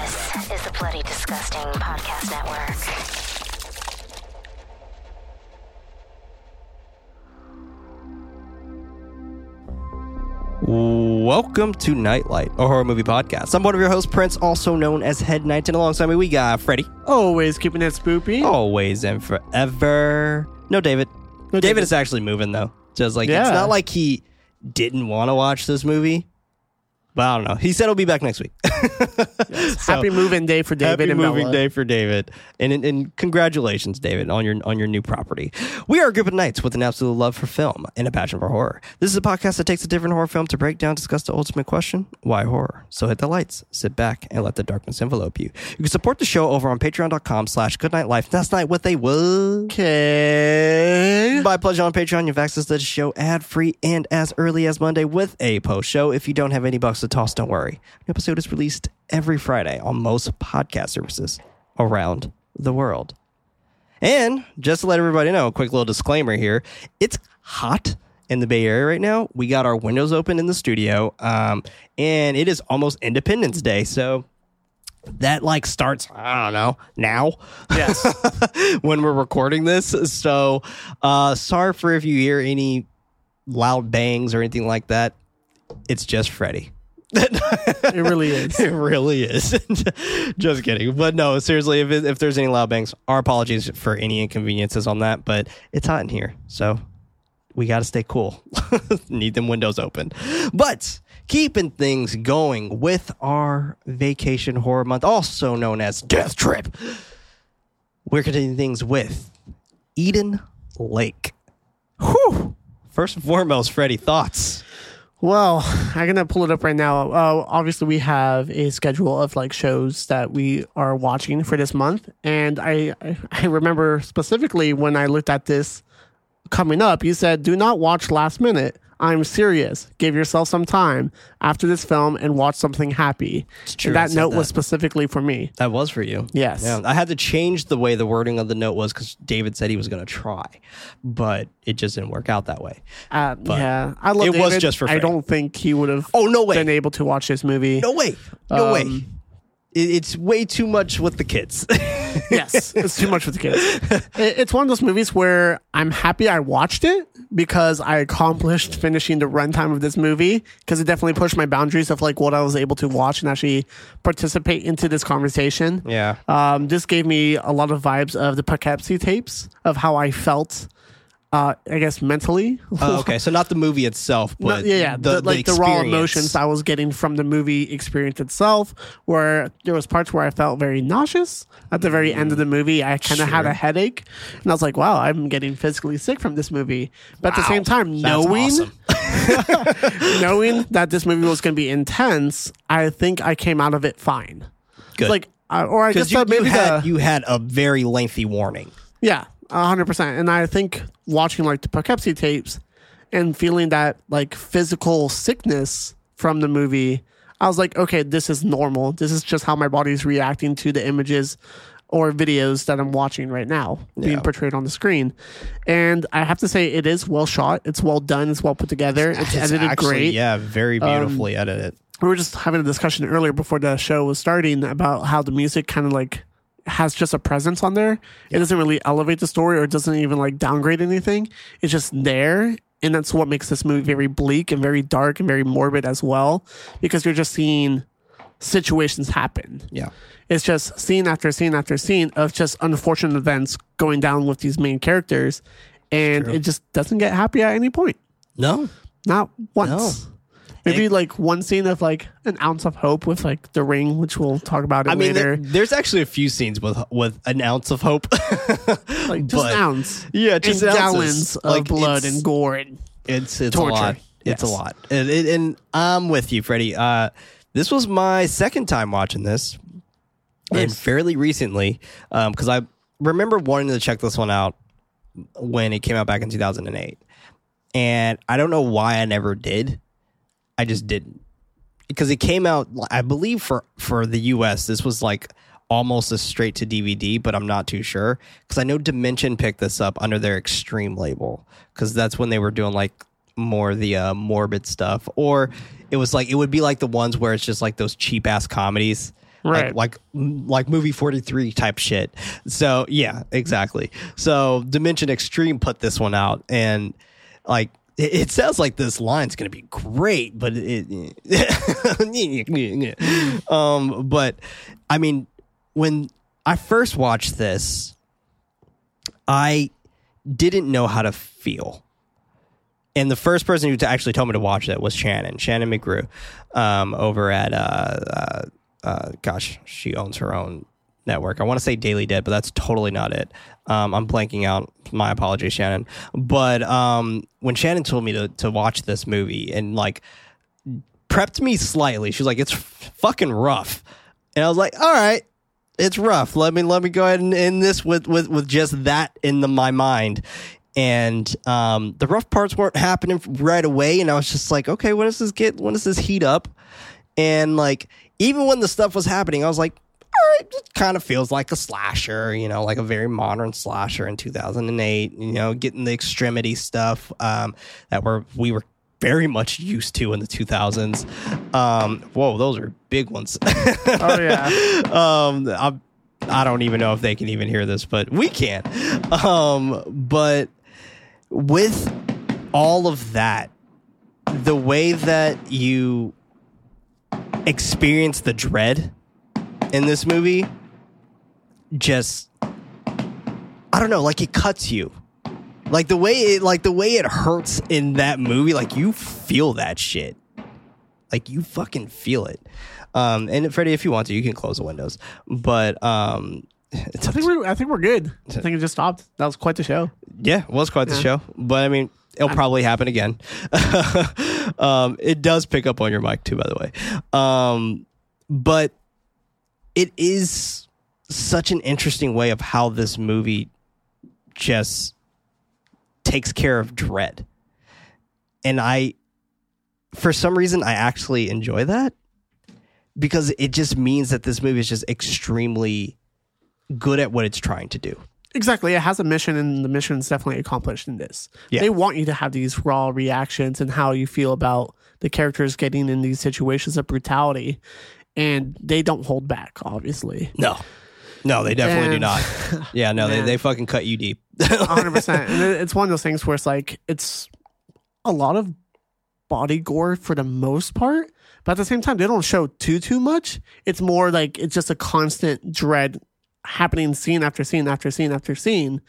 This is the Bloody Disgusting Podcast Network. Welcome to Nightlight, a horror movie podcast. I'm one of your hosts, Prince, also known as Head Knight, and alongside me we got Freddy. Always keeping it spoopy. Always and forever. No, David. No, David. David. is actually moving though. Just like it's not like he didn't want to watch this movie, but I don't know. He said he'll be back next week. So- Happy moving day for David Happy moving Bella. day for David, and, and and congratulations, David, on your on your new property. We are a group of knights with an absolute love for film and a passion for horror. This is a podcast that takes a different horror film to break down, discuss the ultimate question: why horror? So hit the lights, sit back, and let the darkness envelope you. You can support the show over on Patreon.com/slash GoodKnight Life. That's night with a what? Okay. By pledge on Patreon, you have access to the show ad free and as early as Monday with a post show. If you don't have any bucks to toss, don't worry. An episode is released every Friday on most podcast services around the world. And just to let everybody know, a quick little disclaimer here it's hot in the Bay Area right now. We got our windows open in the studio, um, and it is almost Independence Day. So that like starts, I don't know, now Yes. when we're recording this. So uh sorry for if you hear any loud bangs or anything like that. It's just Freddy. It really is. It really is. just kidding. But no, seriously, if, it, if there's any loud bangs, our apologies for any inconveniences on that. But it's hot in here. So we got to stay cool. Need them windows open. But keeping things going with our vacation horror month, also known as Death Trip, we're continuing things with Eden Lake. Whew. First and foremost, Freddy, thoughts? Well, I'm gonna pull it up right now. Uh, obviously, we have a schedule of like shows that we are watching for this month, and I I- I remember specifically when I looked at this coming up. You said, "Do not watch last minute." I'm serious. Give yourself some time after this film and watch something happy. true, And that note that. was specifically for me. That was for you. Yes. Yeah, I had to change the way the wording of the note was because David said he was going to try, but it just didn't work out that way. Uh, yeah, I love it was just for I don't think he would have. Oh, no way. Been able to watch this movie. No way. No way. Um, It, it's way too much with the kids. yes, it's too much for the kids. It's one of those movies where I'm happy I watched it because I accomplished finishing the runtime of this movie because it definitely pushed my boundaries of like what I was able to watch and actually participate into this conversation. yeah. Um, this gave me a lot of vibes of the Poughkeepsie tapes of how I felt. Uh, I guess mentally. Oh, okay, so not the movie itself, No, but yeah, yeah. The, like the raw emotions I was getting from the movie experience itself, where there was parts where I felt very nauseous at the very end of the movie. I kind of had a headache, and I was like, "Wow, I'm getting physically sick from this movie." But at the same time, That's knowing awesome. knowing that this movie was going to be intense, I think I came out of it fine. Good. Like, uh, or I guess you, that maybe you had the, you had a very lengthy warning. yeah, hundred percent. And I think watching like the Poughkeepsie tapes and feeling that like physical sickness from the movie, I was like, okay, this is normal. This is just how my body's reacting to the images or videos that I'm watching right now being portrayed on the screen. And I have to say, it is well shot. It's well done. It's well put together. It's, It's edited actually, great. Um, Yeah, very beautifully edited. we were just having a discussion earlier before the show was starting about how the music kind of like has just a presence on there. It doesn't really elevate the story or it doesn't even like downgrade anything. It's just there. And that's what makes this movie very bleak and very dark and very morbid as well, because you're just seeing situations happen. Yeah. It's just scene after scene after scene of just unfortunate events going down with these main characters. And it just doesn't get happy at any point. No. Not once. Maybe like one scene of like an ounce of hope with like the ring, which we'll talk about it I mean, later. there, there's actually a few scenes with with an ounce of hope. like just but- an ounce. Yeah, just and ounces. gallons of Like, blood it's- and gore. And, It's it's Torture. a lot. It's a Yes. lot, and, and, and I'm with you, Freddy. Uh, this was my second time watching this, and fairly recently, because I remember wanting to check this one out when it came out back in 2008, and I don't know why I never did. I just didn't because it came out. I believe for for the U.S. this was like almost a straight to DVD, but I'm not too sure because I know Dimension picked this up under their Extreme label because that's when they were doing like more the uh, morbid stuff, or it was like it would be like the ones where it's just like those cheap ass comedies. Right. Like, like like movie 43 type shit. So yeah, exactly. So Dimension Extreme put this one out and like it, it sounds like this line's gonna be great, but it, um but I mean when I first watched this, I didn't know how to feel. And the first person who actually told me to watch it was Shannon, Shannon McGrew, um, over at, uh, uh, uh, gosh, she owns her own network. I want to say Daily Dead, but that's totally not it. Um, I'm blanking out. My apologies, Shannon. But um, when Shannon told me to, to watch this movie and like prepped me slightly, she was like, it's f- fucking rough. And I was like, all right, it's rough. Let me let me go ahead and end this with with with just that in the, my mind. And um, the rough parts weren't happening right away, and I was just like, okay, when does this get? When does this heat up? And like, even when the stuff was happening, I was like, it kind of feels like a slasher, you know, like a very modern slasher in 2008. You know, getting the extremity stuff um, that were we were very much used to in the 2000s. Um, whoa, those are big ones. Oh yeah. um I, I don't even know if they can even hear this but we can um but with all of that the way that you experience the dread in this movie just i don't know like it cuts you. Like the way it like the way it hurts in that movie like you feel that shit. Like you fucking feel it. Um and freddy if you want to you can close the windows. But um it's I think we're I think we're good. I think it just stopped. That was quite the show. yeah it was quite the show. But i mean it'll probably happen again. Um it does pick up on your mic too by the way. Um but it is such an interesting way of how this movie just takes care of dread and i for some reason i actually enjoy that because it just means that this movie is just extremely good at what it's trying to do Exactly. It has a mission, and the mission is definitely accomplished in this. Yeah. They want you to have these raw reactions and how you feel about the characters getting in these situations of brutality, and they don't hold back. Obviously, no no they definitely do not yeah no they, Man. they fucking cut you deep hundred percent. And it's one of those things where it's like it's a lot of body gore for the most part, but at the same time, they don't show too too much. It's more like it's just a constant dread happening scene after scene after scene after scene.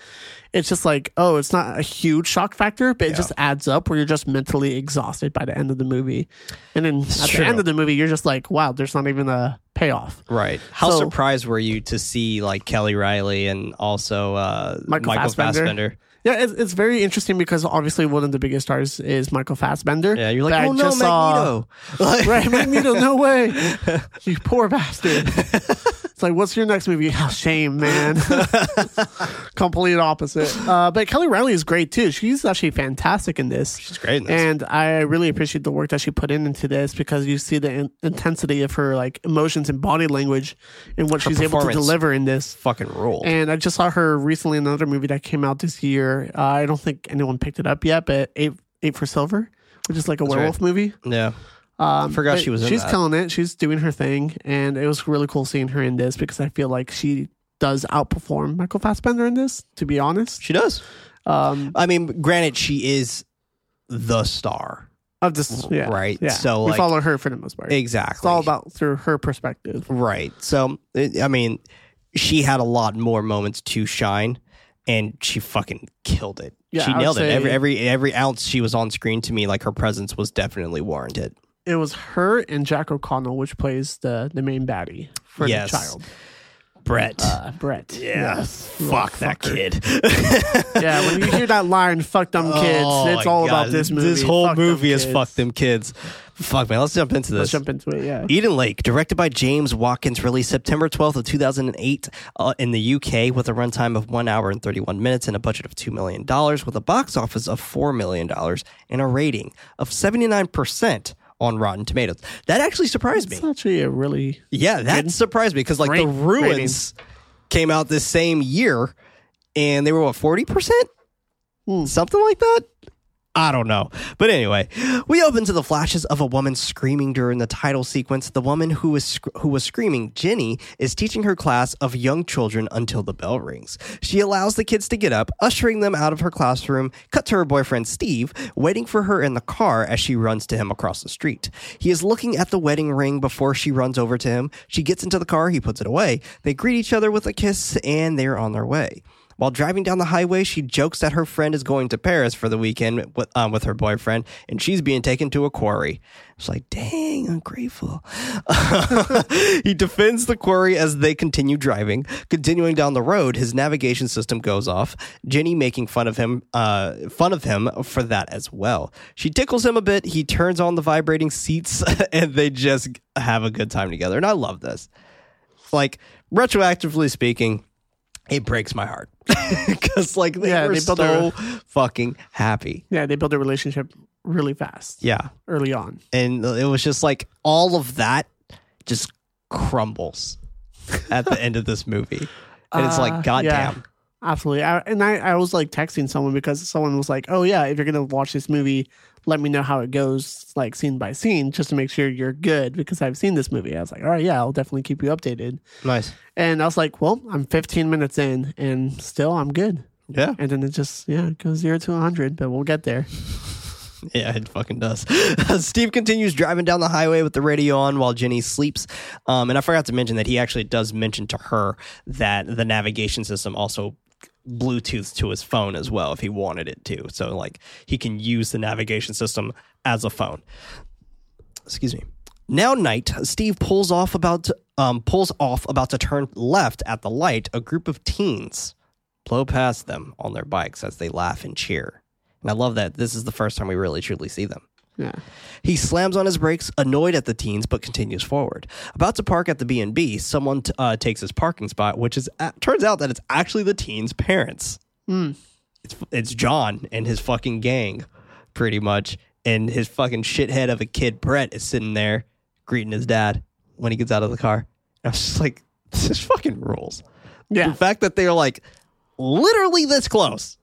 It's just like, oh, it's not a huge shock factor, but it just adds up where you're just mentally exhausted by the end of the movie. And then at true. the end of the movie, you're just like, wow, there's not even a payoff. Right. How So- surprised were you to see like Kelly Reilly and also uh, Michael Michael, Fassbender. Fassbender? Yeah, it's, it's very interesting because obviously one of the biggest stars is Michael Fassbender. Yeah, you're like, But I oh no, just saw- Magneto. Like- Right, Magneto, no way. You poor bastard. It's like, what's your next movie? Oh, shame, man. Complete opposite. Uh, but Kelly Reilly is great too. She's actually fantastic in this. She's great in this. And I really appreciate the work that she put in into this because you see the in- intensity of her like emotions and body language and what she's able to deliver in this. fucking rule. And I just saw her recently in another movie that came out this year. Uh, I don't think anyone picked it up yet, but Eight Eight for Silver, which is like a werewolf movie. yeah. Um, Forgot she was in She's that. killing it. She's doing her thing, and it was really cool seeing her in this because I feel like she does outperform Michael Fassbender in this. To be honest, She does. um, I mean, granted, she is the star. of this, yeah, Right, Yeah, so, we like- follow her for the most part. Exactly. It's all about through her perspective. Right. So, I mean, she had a lot more moments to shine, and she fucking killed it. Yeah, she nailed it. Every every every ounce she was on screen to me, like her presence was definitely warranted. It was her and Jack O'Connell, which plays the the main baddie for Yes. the child, Brett. uh, Brett. yeah. Yes. Fuck that Fucker. kid. Yeah, when you hear that line, "Fuck them kids," Oh it's all God. about this movie. This whole Fuck movie is kids. fuck them kids. Fuck man, let's jump into this. Let's jump into it. Yeah. Eden Lake, directed by James Watkins, released September 12th of 2008 uh, in the UK with a runtime of 1 hour and 31 minutes and a budget of $2 million with a box office of $4 million and a rating of 79% on Rotten Tomatoes. That actually surprised me. It's actually a really Yeah, that surprised me because like the Ruins came out this same year and they were what, 40%? Hmm. Something like that? I don't know. But anyway, we open to the flashes of a woman screaming during the title sequence. The woman who was sc- who was screaming, Jenny, is teaching her class of young children until the bell rings. She allows the kids to get up, ushering them out of her classroom. Cut to her boyfriend Steve, waiting for her in the car as she runs to him across the street. He is looking at the wedding ring before she runs over to him. She gets into the car, he puts it away. They greet each other with a kiss, and they're on their way. While driving down the highway, she jokes that her friend is going to Paris for the weekend with, um, with her boyfriend, and she's being taken to a quarry. It's like, dang, ungrateful. he defends the quarry as they continue driving. Continuing down the road, his navigation system goes off. Jenny making fun of him, uh, fun of him for that as well. She tickles him a bit. He turns on the vibrating seats, and they just have a good time together. And I love this. Like retroactively speaking, it breaks my heart because like they Yeah, were they so fucking happy. Yeah, they built a relationship really fast Yeah, early on. and it was just like all of that just crumbles at the end of this movie, and it's Uh, like, goddamn, yeah. Absolutely. I, and I, I was like texting someone because someone was like, oh, yeah, if you're going to watch this movie, let me know how it goes, like scene by scene, just to make sure you're good because I've seen this movie. I was like, all right, yeah, I'll definitely keep you updated. nice, And I was like, well, I'm 15 minutes in and still I'm good. yeah, And then it just, yeah, it goes zero to 100, but we'll get there. Yeah, it fucking does. Steve continues driving down the highway with the radio on while Jenny sleeps. Um, and I forgot to mention that he actually does mention to her that the navigation system also Bluetooth to his phone as well if he wanted it to. So like he can use the navigation system as a phone. Excuse me. Now night, Steve pulls off about um, pulls off about to turn left at the light. A group of teens blow past them on their bikes as they laugh and cheer. And I love that this is the first time we really truly see them. Yeah. He slams on his brakes, annoyed at the teens, but continues forward. About to park at the B and B, someone t- uh, takes his parking spot, which is uh, turns out that it's actually the teens' parents. It's it's John and his fucking gang, pretty much, and his fucking shithead of a kid Brett is sitting there greeting his dad when he gets out of the car. I was just like, this is fucking rules. Yeah. The fact that they're like literally this close,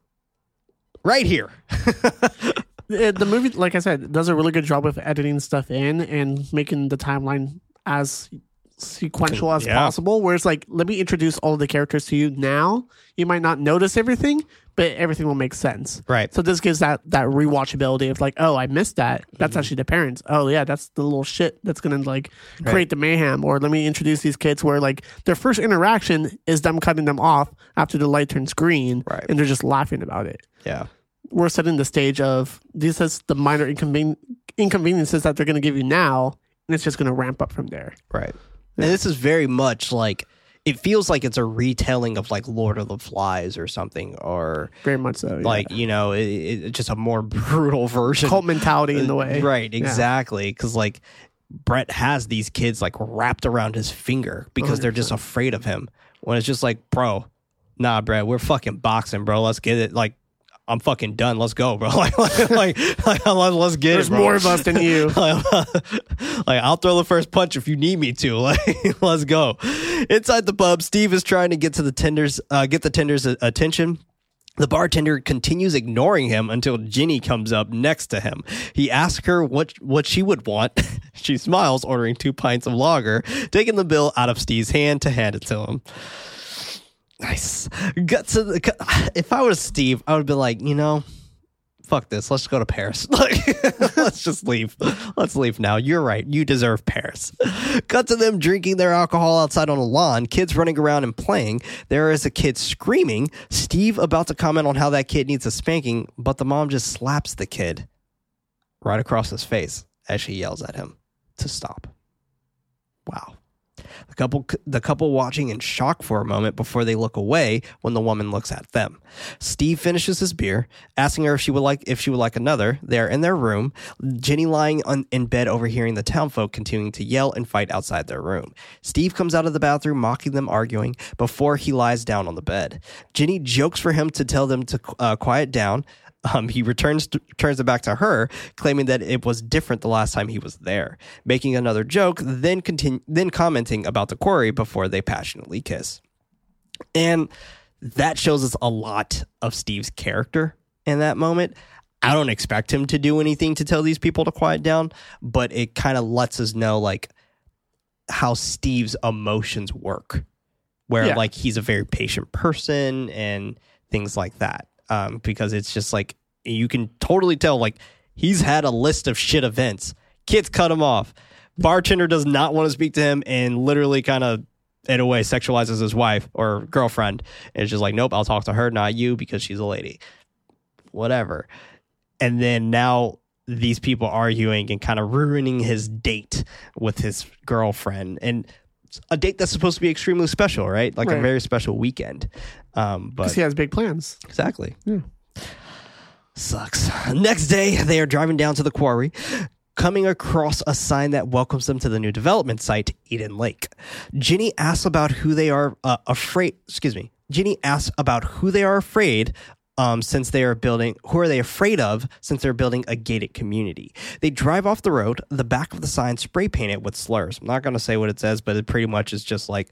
right here. it, the movie, like I said, does a really good job of editing stuff in and making the timeline as sequential as Yeah. possible. Where it's like, let me introduce all the characters to you now. You might not notice everything, but everything will make sense. Right. So this gives that that rewatchability of like, oh, I missed that. Mm-hmm. That's actually the parents. Oh yeah, that's the little shit that's gonna like create the mayhem. Or let me introduce these kids where like their first interaction is them cutting them off after the light turns green, Right. and they're just laughing about it Yeah. We're setting the stage of this is the minor inconven- inconveniences that they're going to give you now, and it's just going to ramp up from there. Right. And this is very much like it feels like it's a retelling of like Lord of the Flies or something, or Very much so. yeah. like you know, it, it, just a more brutal version. cult mentality in the way. Uh, right. Exactly. Because like Brett has these kids like wrapped around his finger because they're just afraid of him. When it's just like, bro, nah, Brett, we're fucking boxing, bro. Let's get it. Like. I'm fucking done. Let's go, bro. Like, like, like, like, let's, get There's it. There's more of us than you. like I'll throw the first punch if you need me to. Like let's go. Inside the pub, Steve is trying to get to the tenders, uh, get the tenders' attention. The bartender continues ignoring him until Ginny comes up next to him. He asks her what what she would want. she smiles, ordering two pints of lager, taking the bill out of Steve's hand to hand it to him. Nice. Got to the, if I was Steve, I would be like, you know, fuck this. Let's go to Paris. Like, let's just leave. Let's leave now. You're right. You deserve Paris. Cut to them drinking their alcohol outside on a lawn, kids running around and playing. There is a kid screaming. Steve about to comment on how that kid needs a spanking, but the mom just slaps the kid right across his face as she yells at him to stop. Wow. The couple, the couple watching in shock for a moment before they look away when the woman looks at them. Steve finishes his beer, asking her if she would like if she would like another. They're in their room. Jenny lying on, in bed, overhearing the townfolk continuing to yell and fight outside their room. Steve comes out of the bathroom, mocking them arguing before he lies down on the bed. Jenny jokes for him to tell them to uh, quiet down. Um, he returns to, turns it back to her, claiming that it was different the last time he was there, making another joke, then continue, then commenting about the quarry before they passionately kiss. And that shows us a lot of Steve's character in that moment. I don't expect him to do anything to tell these people to quiet down, but it kind of lets us know like how Steve's emotions work, where Yeah. like he's a very patient person and things like that. Um, because it's just like you can totally tell like he's had a list of shit events. Kids cut him off. Bartender does not want to speak to him and literally kind of in a way sexualizes his wife or girlfriend. And it's just like, nope, I'll talk to her, not you, because she's a lady. Whatever. And then now these people arguing and kind of ruining his date with his girlfriend. And a date that's supposed to be extremely special, right? Like a very special weekend. Um, but Because he has big plans. Exactly. Yeah. Sucks. Next day, they are driving down to the quarry, coming across a sign that welcomes them to the new development site, Eden Lake. Ginny asks about who they are uh, afraid. Excuse me. Ginny asks about who they are afraid. Um, since they are building, who are they afraid of since they're building a gated community? They drive off the road, the back of the sign spray painted with slurs. I'm not going to say what it says, but it pretty much is just like,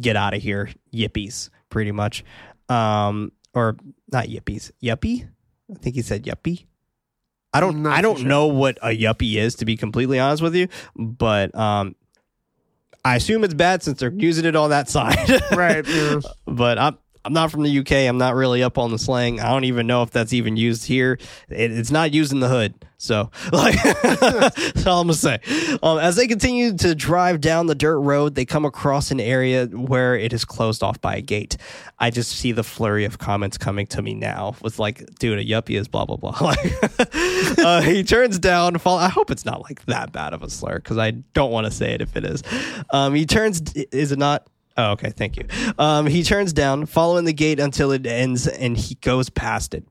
get out of here, yippies, pretty much. Um, or not yuppies, yuppie? I think he said yuppie. I don't I don't sure. know what a yuppie is to be completely honest with you, but um I assume it's bad since they're using it on that side. Right. Yeah. but I'm I'm not from the UK. I'm not really up on the slang. I don't even know if that's even used here. It, it's not used in the hood. So, like, that's all I'm gonna say. Um, as they continue to drive down the dirt road, they come across an area where it is closed off by a gate. I just see the flurry of comments coming to me now with like, dude, a yuppie is blah blah blah. Like, uh, he turns down. Fall. I hope it's not like that bad of a slur because I don't want to say it if it is. Um, he turns. Is it not? Oh, okay. Thank you. Um, he turns down, following the gate until it ends, and he goes past it.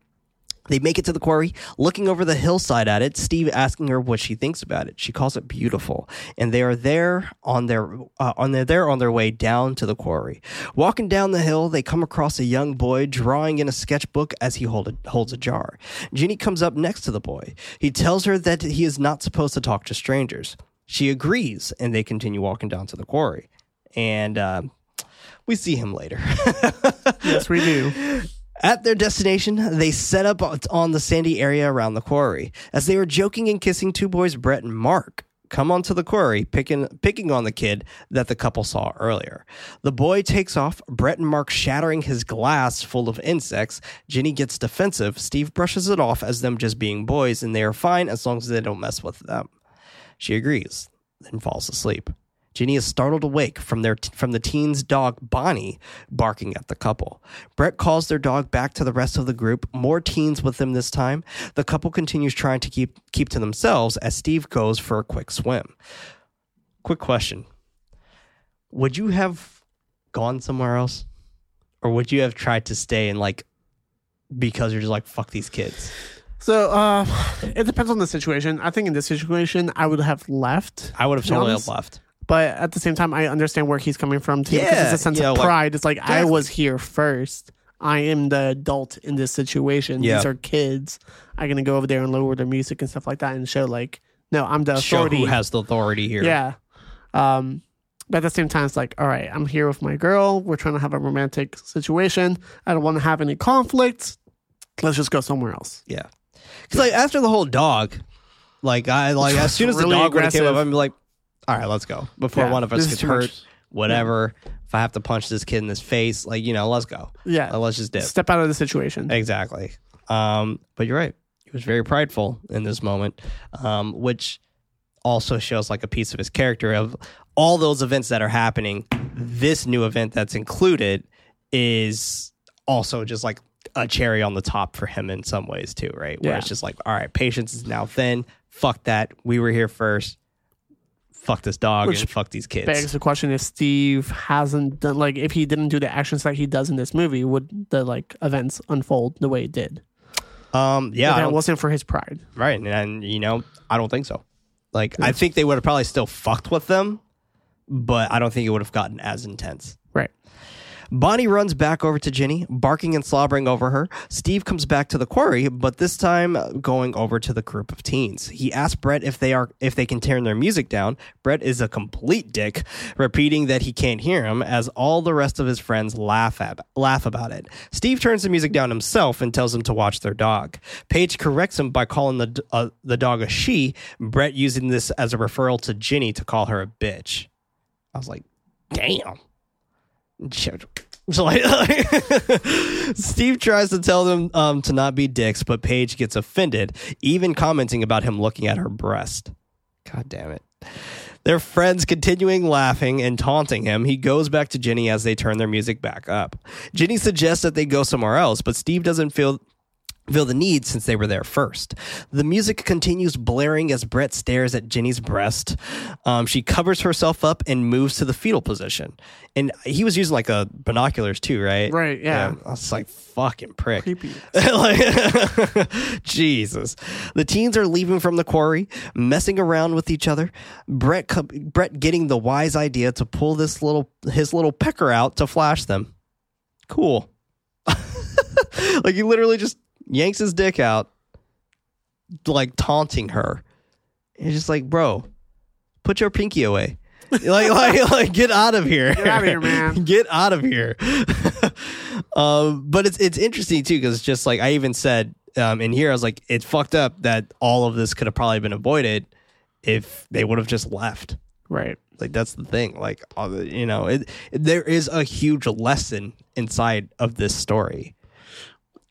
They make it to the quarry, looking over the hillside at it. Steve asking her what she thinks about it. She calls it beautiful, and they are there on their uh, on their there on their way down to the quarry. Walking down the hill, they come across a young boy drawing in a sketchbook as he hold a, holds a jar. Ginny comes up next to the boy. He tells her that he is not supposed to talk to strangers. She agrees, and they continue walking down to the quarry. And uh, we see him later. yes, we do. At their destination, they set up on the sandy area around the quarry. As they were joking and kissing, two boys, Brett and Mark, come onto the quarry, picking picking on the kid that the couple saw earlier. The boy takes off, Brett and Mark shattering his glass full of insects. Ginny gets defensive. Steve brushes it off as them just being boys, and they are fine as long as they don't mess with them. She agrees, then falls asleep. Ginny is startled awake from their from the teen's dog Bonnie barking at the couple. Brett calls their dog back to the rest of the group. More teens with them this time. The couple continues trying to keep keep to themselves as Steve goes for a quick swim. Quick question: Would you have gone somewhere else, or would you have tried to stay and like because you're just like fuck these kids? So uh, it depends on the situation. I think in this situation, I would have left. I would have totally honest, left. But at the same time, I understand where he's coming from too. because Yeah, it's a sense know, of like- pride. it's like I was here first. I am the adult in this situation. Yeah. These are kids. I'm gonna go over there and lower their music and stuff like that and show like, no, I'm the authority. Show who has the authority here. Yeah. Um, but at the same time, it's like, all right, I'm here with my girl. We're trying to have a romantic situation. I don't want to have any conflicts. Let's just go somewhere else. Yeah. Because like after the whole dog, like I like as soon as Really the dog came up. I'm like, all right, let's go before Yeah, one of us this is gets too hurt. much. Whatever. If I have to punch this kid in this face, like you know, let's go. Yeah. Let's just dip. Step out of the situation. Exactly. Um, but you're right. He was very prideful in this moment, um, which also shows like a piece of his character of all those events that are happening. This new event that's included is also just like a cherry on the top for him in some ways too, right? Where Yeah. it's just like, all right, patience is now thin. Fuck that. We were here first. Fuck this dog Which and fuck these kids. Begs the question if Steve hasn't done, like, if he didn't do the actions that he does in this movie, would the, like, events unfold the way it did? um, yeah, if I wasn't for his pride. Right. And, and you know, I don't think so. Like, I think they would have probably still fucked with them, but I don't think it would have gotten as intense. Bonnie runs back over to Ginny, barking and slobbering over her. Steve comes back to the quarry, but this time going over to the group of teens. He asks Brett if they are if they can turn their music down. Brett is a complete dick, repeating that he can't hear him as all the rest of his friends laugh at laugh about it. Steve turns the music down himself and tells him to watch their dog. Paige corrects him by calling the uh, the dog a she. Brett using this as a referral to Ginny to call her a bitch. I was like, damn. Steve tries to tell them um, to not be dicks, but Paige gets offended, even commenting about him looking at her breast. God damn it. Their friends continuing laughing and taunting him, he goes back to Ginny as they turn their music back up. Ginny suggests that they go somewhere else, but Steve doesn't feel feel the need since they were there first. The music continues blaring as Brett stares at Ginny's breast. Um, she covers herself up and moves to the fetal position. And he was using like a binoculars too, right? Right, yeah. I was like, fucking prick. Creepy. like, Jesus. The teens are leaving from the quarry, messing around with each other. Brett, co- Brett getting the wise idea to pull this little his little pecker out to flash them. Cool. like he literally just yanks his dick out, like taunting her. It's just like, bro, put your pinky away. like, like, like, get out of here. Get out of here, man. get out of here. um, but it's it's interesting too because just like I even said um, in here, I was like, it's fucked up that all of this could have probably been avoided if they would have just left. Right. Like that's the thing. Like you know, it, there is a huge lesson inside of this story.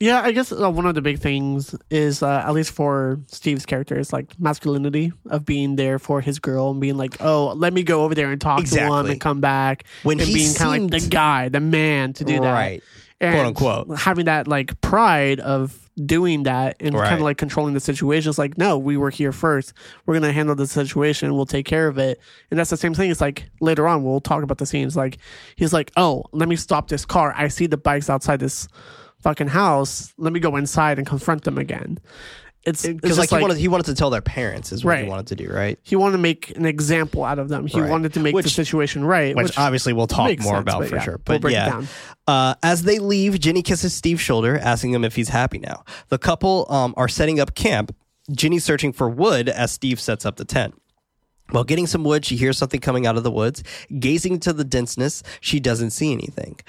Yeah, I guess uh, one of the big things is, uh, at least for Steve's character, is like masculinity of being there for his girl and being like, oh, let me go over there and talk to him and come back. When and he being kind of like the guy, the man to do that. Right. And Quote, unquote. Having that like pride of doing that and Right. kind of like controlling the situation. It's like, no, we were here first. We're going to handle the situation. We'll take care of it. And that's the same thing. It's like later on, we'll talk about the scenes. Like, he's like, oh, let me stop this car. I see the bikes outside this fucking house. Let me go inside and confront them again. It's Because just like, he wanted he wanted to tell their parents is what he wanted to do, right? he wanted to make an example out of them. He Right. wanted to make the Which- situation right. Which, obviously we'll talk more sense, about for yeah, sure. we'll But break it yeah, down. Uh, as they leave, Ginny kisses Steve's shoulder, asking him if he's happy now. The couple um, are setting up camp. Ginny's searching for wood as Steve sets up the tent. While getting some wood, she hears something coming out of the woods. Gazing into the denseness, she doesn't see anything.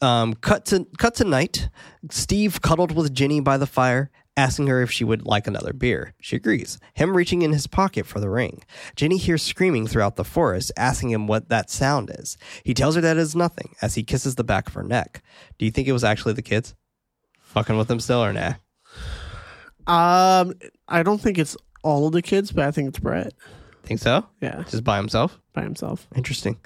Um, cut to cut to night. Steve cuddled with Ginny by the fire, asking her if she would like another beer. She agrees. Him reaching in his pocket for the ring. Ginny hears screaming throughout the forest, asking him what that sound is. He tells her that it is nothing, as he kisses the back of her neck. Do you think it was actually the kids fucking with them still, or nah? um, I don't think it's all of the kids, but I think it's Brett. Think so? Yeah, Just by himself? by himself. Interesting.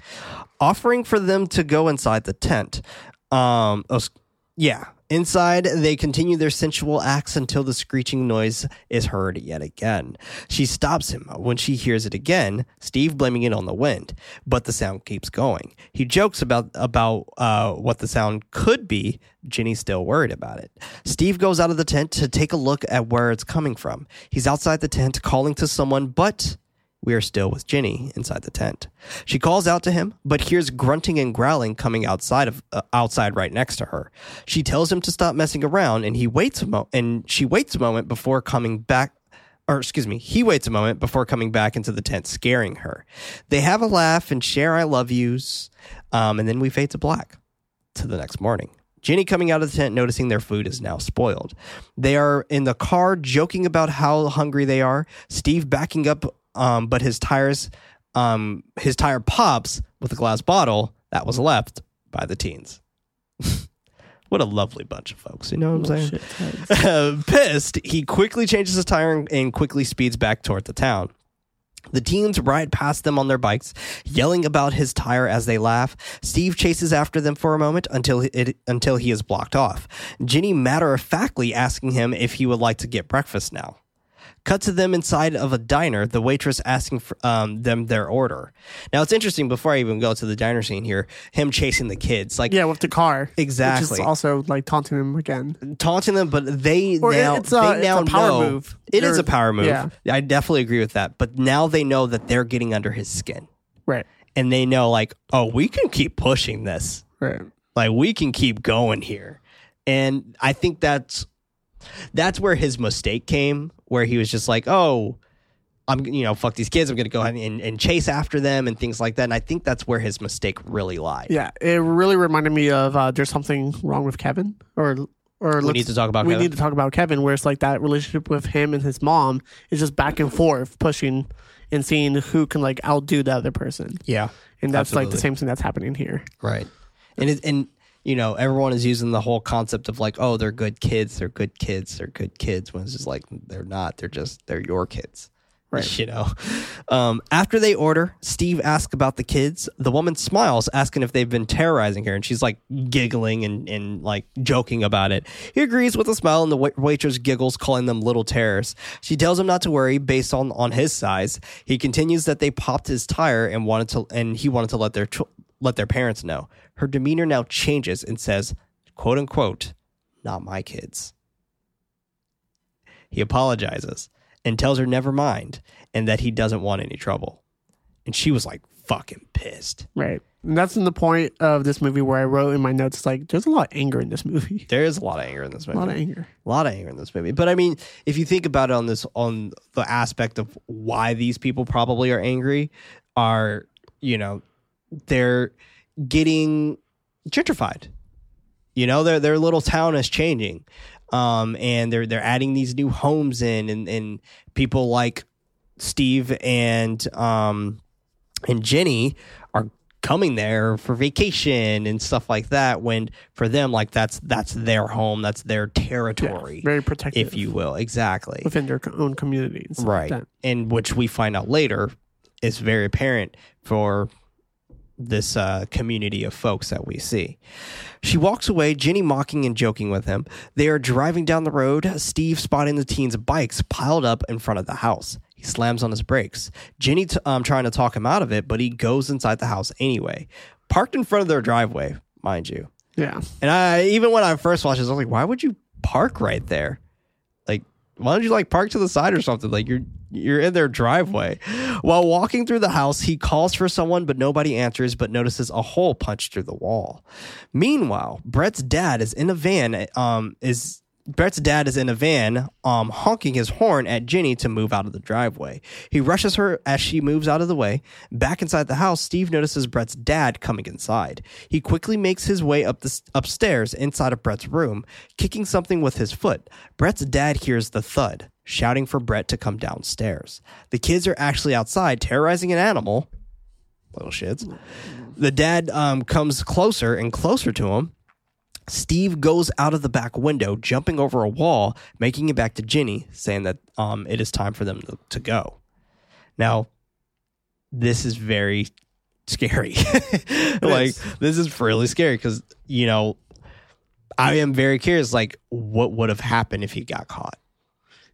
Offering for them to go inside the tent. Um, oh, yeah. Inside, they continue their sensual acts until the screeching noise is heard yet again. She stops him when she hears it again, Steve blaming it on the wind, but the sound keeps going. He jokes about about uh, what the sound could be. Ginny's still worried about it. Steve goes out of the tent to take a look at where it's coming from. He's outside the tent calling to someone, but we are still with Ginny inside the tent. She calls out to him, but hears grunting and growling coming outside of uh, outside right next to her. She tells him to stop messing around, and he waits a mo- and she waits a moment before coming back. Or excuse me, he waits a moment before coming back into the tent, scaring her. They have a laugh and share "I love yous," um, and then we fade to black to the next morning. Jenny coming out of the tent, noticing their food is now spoiled. They are in the car, joking about how hungry they are. Steve backing up, um, but his tires, um, his tire pops with a glass bottle that was left by the teens. what a lovely bunch of folks, you know what I'm saying? Pissed, he quickly changes his tire and, and quickly speeds back toward the town. The teens ride past them on their bikes, yelling about his tire as they laugh. Steve chases after them for a moment until it until he is blocked off. Ginny matter of factly asking him if he would like to get breakfast now. Cut to them inside of a diner, the waitress asking for, um, them their order. Now it's interesting, before I even go to the diner scene here, him chasing the kids. Like, Yeah, with the car. Which Exactly. is also like taunting them again. taunting them, but they Or now it's a- they it's now a power know move. It is They're- a power move. yeah. I definitely agree with that. But now they know that they're getting under his skin, Right. and they know like, oh, we can keep pushing this. Right. Like we can keep going here. And I think that's that's where his mistake came, where he was just like, oh, I'm you know, fuck these kids, I'm gonna go ahead and, and chase after them and things like that. And I think that's where his mistake really lied. Yeah, it really reminded me of uh, there's something wrong with Kevin, or or We need to talk about we Kevin. need to talk about Kevin, where it's like that relationship with him and his mom is just back and forth, pushing and seeing who can like outdo the other person, Yeah. and that's like the same thing that's happening here. Right. And it, and you know, everyone is using the whole concept of like, oh, they're good kids, they're good kids, they're good kids. When it's just like they're not. They're just they're your kids. Right. You know. Um, after they order, Steve asks about the kids. The woman smiles, asking if they've been terrorizing her, and she's like giggling and, and like joking about it. He agrees with a smile, and the wait- waitress giggles, calling them little terrors. She tells him not to worry, based on on his size. He continues that they popped his tire and wanted to, and he wanted to let their ch- let their parents know. Her demeanor now changes and says, "quote unquote, not my kids." He apologizes and tells her never mind and that he doesn't want any trouble. And she was like fucking pissed. Right, and that's in the point of this movie where I wrote in my notes like there's a lot of anger in this movie, There is a lot of anger in this a movie. lot of anger. a lot of anger in this movie. But I mean, if you think about it on this on the aspect of why these people probably are angry, are you know, they're getting gentrified. You know, their their little town is changing. Um, and they're they're adding these new homes in and, and people like Steve and um and Jenny are coming there for vacation and stuff like that when for them like that's that's their home that's their Yeah, territory very protective, if you will exactly within their own communities like right that. and which we find out later is very apparent for this uh, community of folks that we see. She walks away, Jenny mocking and joking with him. They are driving down the road, Steve spotting the teens' bikes piled up in front of the house. He slams on his brakes. Jenny t- um, trying to talk him out of it, but he goes inside the house anyway. Parked in front of their driveway, mind you. Yeah, And I even when I first watched this, I was like, why would you park right there? Why don't you like park to the side or something? Like you're you're in their driveway. While walking through the house, he calls for someone, but nobody answers, but notices a hole punched through the wall. Meanwhile, Brett's dad is in a van, um, is Brett's dad is in a van, um, honking his horn at Jenny to move out of the driveway. He rushes her as she moves out of the way. Back inside the house, Steve notices Brett's dad coming inside. He quickly makes his way up the upstairs inside of Brett's room, kicking something with his foot. Brett's dad hears the thud, shouting for Brett to come downstairs. The kids are actually outside terrorizing an animal. Little shits. The dad um, comes closer and closer to him. Steve goes out of the back window, jumping over a wall, making it back to Ginny, saying that um, it is time for them to, to go. Now, this is very scary. like, this is really scary because, you know, I am very curious, like, what would have happened if he got caught?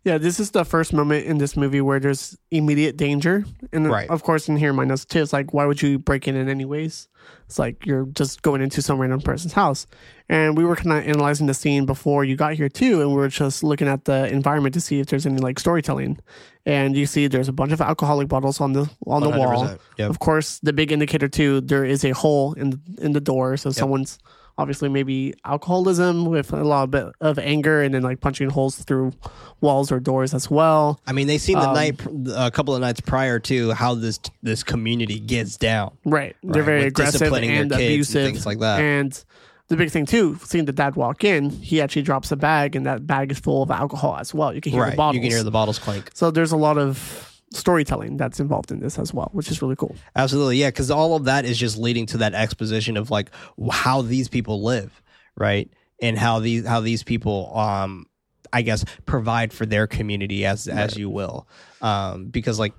Yeah, this is the first moment in this movie where there's immediate danger. And Right. of course, in here, my notes too, it's like, why would you break in in anyways? It's like you're just going into some random person's house. And we were kind of analyzing the scene before you got here too, and we were just looking at the environment to see if there's any like storytelling. And you see there's a bunch of alcoholic bottles on the on the wall. yep. Of course, the big indicator too, there is a hole in in the door, so someone's obviously maybe alcoholism with a lot bit of anger and then like punching holes through walls or doors as well. I mean, they seen the Um, night, a couple of nights prior to how this this community gets down. Right. They're Right, very with aggressive and kids and abusive. things like that. And the big thing too, seeing the dad walk in, he actually drops a bag and that bag is full of alcohol as well. You can hear right, the bottles. you can hear the bottles clink. so there's a lot of storytelling that's involved in this as well, which is really cool. Absolutely, yeah, because all of that is just leading to that exposition of like how these people live, right, and how these how these people, um, I guess, provide for their community as as you will, um, because like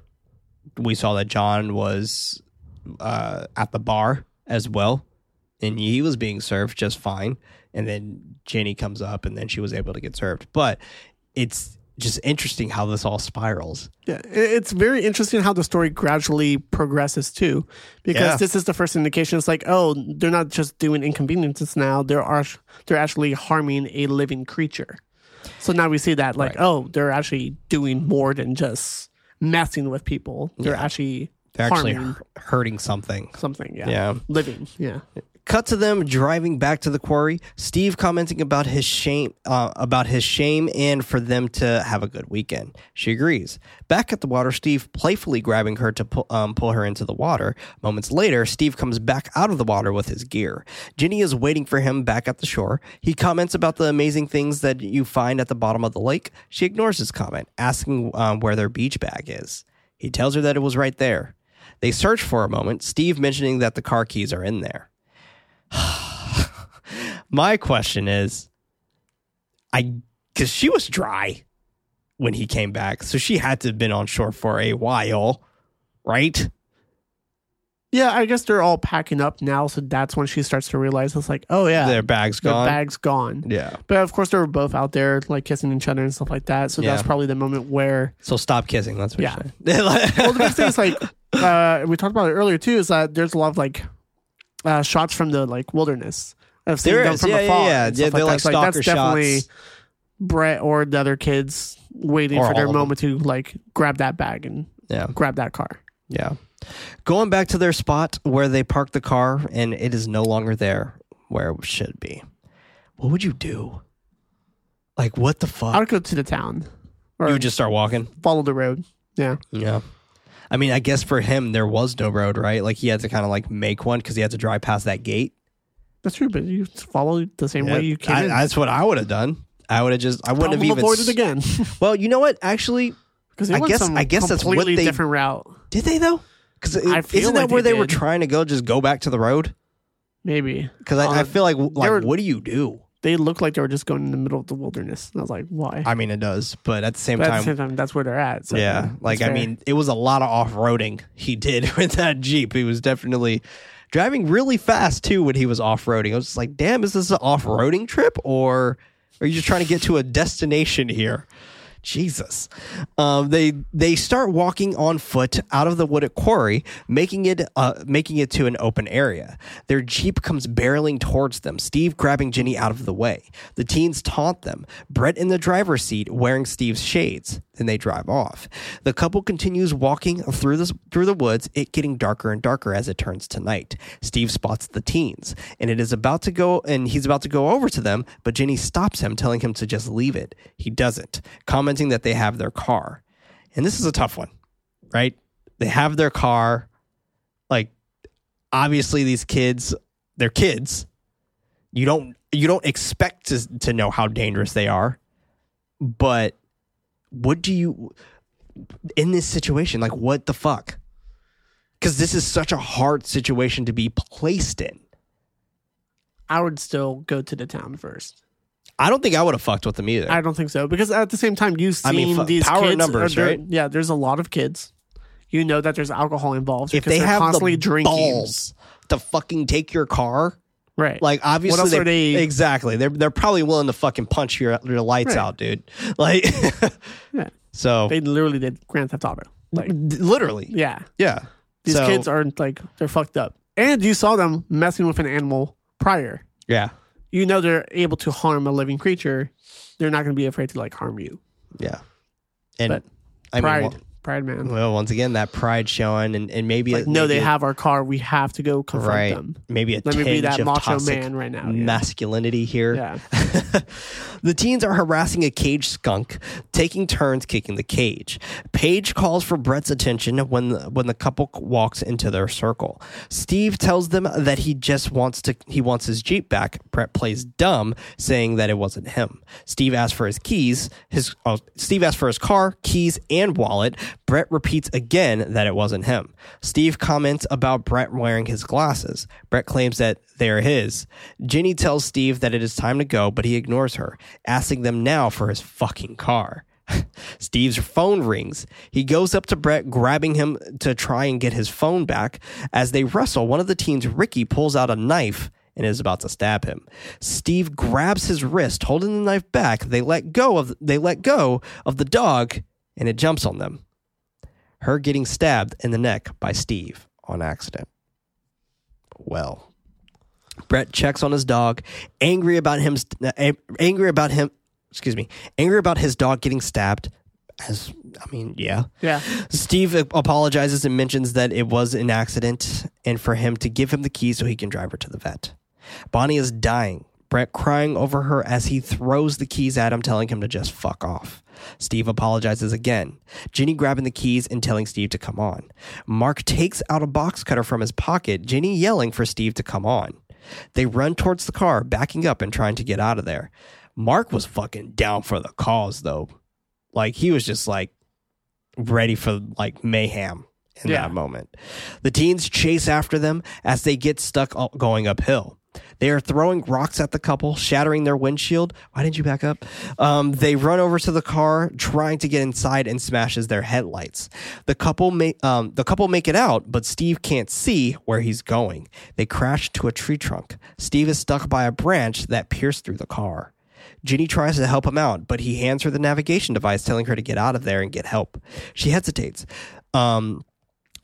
we saw that John was uh, at the bar as well, and he was being served just fine, and then Jenny comes up, and then she was able to get served, but it's just interesting how this all spirals. Yeah, it's very interesting how the story gradually progresses too, because Yeah. this is the first indication. It's like, oh, they're not just doing inconveniences now; they're are they're actually harming a living creature. So now we see that, like, Right. oh, they're actually doing more than just messing with people. They're Yeah. actually They're actually harming hurting something. something. Yeah. Yeah. living. Yeah, Cut to them driving back to the quarry. Steve commenting about his shame, uh, about his shame, and for them to have a good weekend. She agrees. Back at the water, Steve playfully grabbing her to pull, um, pull her into the water. Moments later, Steve comes back out of the water with his gear. Ginny is waiting for him back at the shore. He comments about the amazing things that you find at the bottom of the lake. She ignores his comment, asking um, where their beach bag is. He tells her that it was right there. They search for a moment, Steve mentioning that the car keys are in there. My question is I cuz she was dry when he came back, so she had to have been on shore for a while, right? Yeah, I guess they're all packing up now, so that's when she starts to realize it's like, oh yeah, Their bag's gone. bag's gone. Yeah. But of course, they were both out there like kissing each other and stuff like that. So that's probably the moment where So stop kissing. That's what Yeah. you're saying. well, the big thing is like uh, we talked about it earlier too. Is that there's a lot of like uh, shots from the like wilderness of seeing There them is. from Yeah, yeah, afar. yeah. Yeah, stuff they're like, like stalker that's definitely shots. Brett or the other kids waiting Or for their moment to like grab that bag and yeah. grab that car. Yeah. Going back to their spot where they parked the car and it is no longer there where it should be. What would you do? Like what the fuck? I would go to the town or you would just start walking? follow the road. Yeah, Yeah. I mean, I guess for him there was no road, right? Like he had to kind of like make one because he had to drive past that gate. that's true. But you follow the same way you came I- in. that's what I would have done. I would have just I wouldn't have Problem even avoided again Well, you know what? Actually, because I guess- I guess that's what they- different route. did they though? Because I feel isn't that like where they they were trying to go? Just go back to the road? Maybe Because I, I Uh, feel like like were- what do you do? They looked like they were just going in the middle of the wilderness. And I was like, why? I mean, it does, but at the same but at time, the same time, that's where they're at. So yeah, like I fair. mean, it was a lot of off roading he did with that Jeep. He was definitely driving really fast too when he was off roading. I was just like, damn, is this an off roading trip or are you just trying to get to a destination here? Jesus. Um, they they start walking on foot out of the wooded quarry, making it uh, making it to an open area. Their jeep comes barreling towards them. Steve grabbing Jenny out of the way. The teens taunt them. Brett in the driver's seat, wearing Steve's shades. Then they drive off. The couple continues walking through the through the woods. It getting darker and darker as it turns to night. Steve spots the teens, and it is about to go, and he's about to go over to them, but Jenny stops him, telling him to just leave it. He doesn't, commenting that they have their car. And this is a tough one, right? They have their car. Like, obviously, these kids, they're kids. You don't you don't expect to to know how dangerous they are, but what do you in this situation? Like, what the fuck? Because this is such a hard situation to be placed in. I would still go to the town first. I don't think I would have fucked with them either. I don't think so because at the same time, you've seen I mean, fu- these power kids. numbers, are right? Yeah, there's a lot of kids. You know that there's alcohol involved if because they they're have constantly the drinking. balls to fucking take your car, Right. like obviously else they, are they- exactly they're they're probably willing to fucking punch your your lights Right. out, dude. Like, Yeah. so they literally did Grand Theft Auto. Like, literally, yeah, yeah. these So, kids are like they're fucked up. And you saw them messing with an animal prior. yeah, You know they're able to harm a living creature. They're not going to be afraid to like harm you. yeah. And But I Pride, mean, pride, man. well, once again, that pride showing, and, and maybe like, it- no, maybe they it- have our car. We have to go confront right. them. Maybe a Let me be that macho man right now. Yeah. masculinity here. yeah. the teens are harassing a cage skunk, taking turns kicking the cage. Paige calls for Brett's attention when the, when the couple walks into their circle. Steve tells them that he just wants to he wants his Jeep back. Brett plays dumb, saying that it wasn't him. Steve asks for his keys. His oh, Steve asks for his car, keys, and wallet. Brett repeats again that it wasn't him. Steve comments about Brett wearing his glasses. Brett claims that they are his. Ginny tells Steve that it is time to go, but he ignores her, asking them now for his fucking car. Steve's phone rings. He goes up to Brett, grabbing him to try and get his phone back. As they wrestle, one of the teens, Ricky, pulls out a knife and is about to stab him. Steve grabs his wrist, holding the knife back. They let go of they let go of the dog, and it jumps on them. Her getting stabbed in the neck by Steve on accident. Well, Brett checks on his dog, angry about him, angry about him. Excuse me, angry about his dog getting stabbed. As I mean, yeah. Yeah. Steve apologizes and mentions that it was an accident, and for him to give him the key so he can drive her to the vet. Bonnie is dying. Brett crying over her as he throws the keys at him, telling him to just fuck off. Steve apologizes again. Ginny grabbing the keys and telling Steve to come on. Mark takes out a box cutter from his pocket, Ginny yelling for Steve to come on. They run towards the car, backing up and trying to get out of there. Mark was fucking down for the cause, though. Like, he was just like ready for like mayhem in Yeah. that moment. The teens chase after them as they get stuck uh, going uphill. They are throwing rocks at the couple, shattering their windshield. Why didn't you back up? Um, they run over to the car, trying to get inside, and smashes their headlights. The couple make um, the couple make it out, but Steve can't see where he's going. They crash to a tree trunk. Steve is stuck by a branch that pierced through the car. Ginny tries to help him out, but he hands her the navigation device, telling her to get out of there and get help. She hesitates. Um,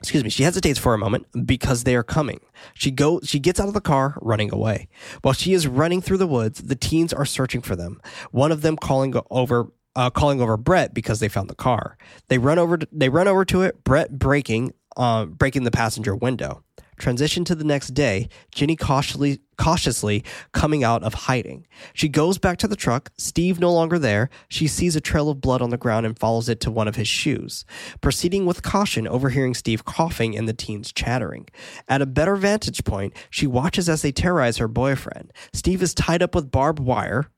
excuse me, she hesitates for a moment because they are coming. She go she gets out of the car, running away. While she is running through the woods, the teens are searching for them. One of them calling over uh, calling over Brett because they found the car. They run over to, they run over to it, Brett breaking um, breaking the passenger window. Transition to the next day, Ginny cautiously cautiously coming out of hiding. She goes back to the truck, Steve no longer there. She sees a trail of blood on the ground and follows it to one of his shoes. Proceeding with caution, overhearing Steve coughing and the teens chattering. At a better vantage point, she watches as they terrorize her boyfriend. Steve is tied up with barbed wire,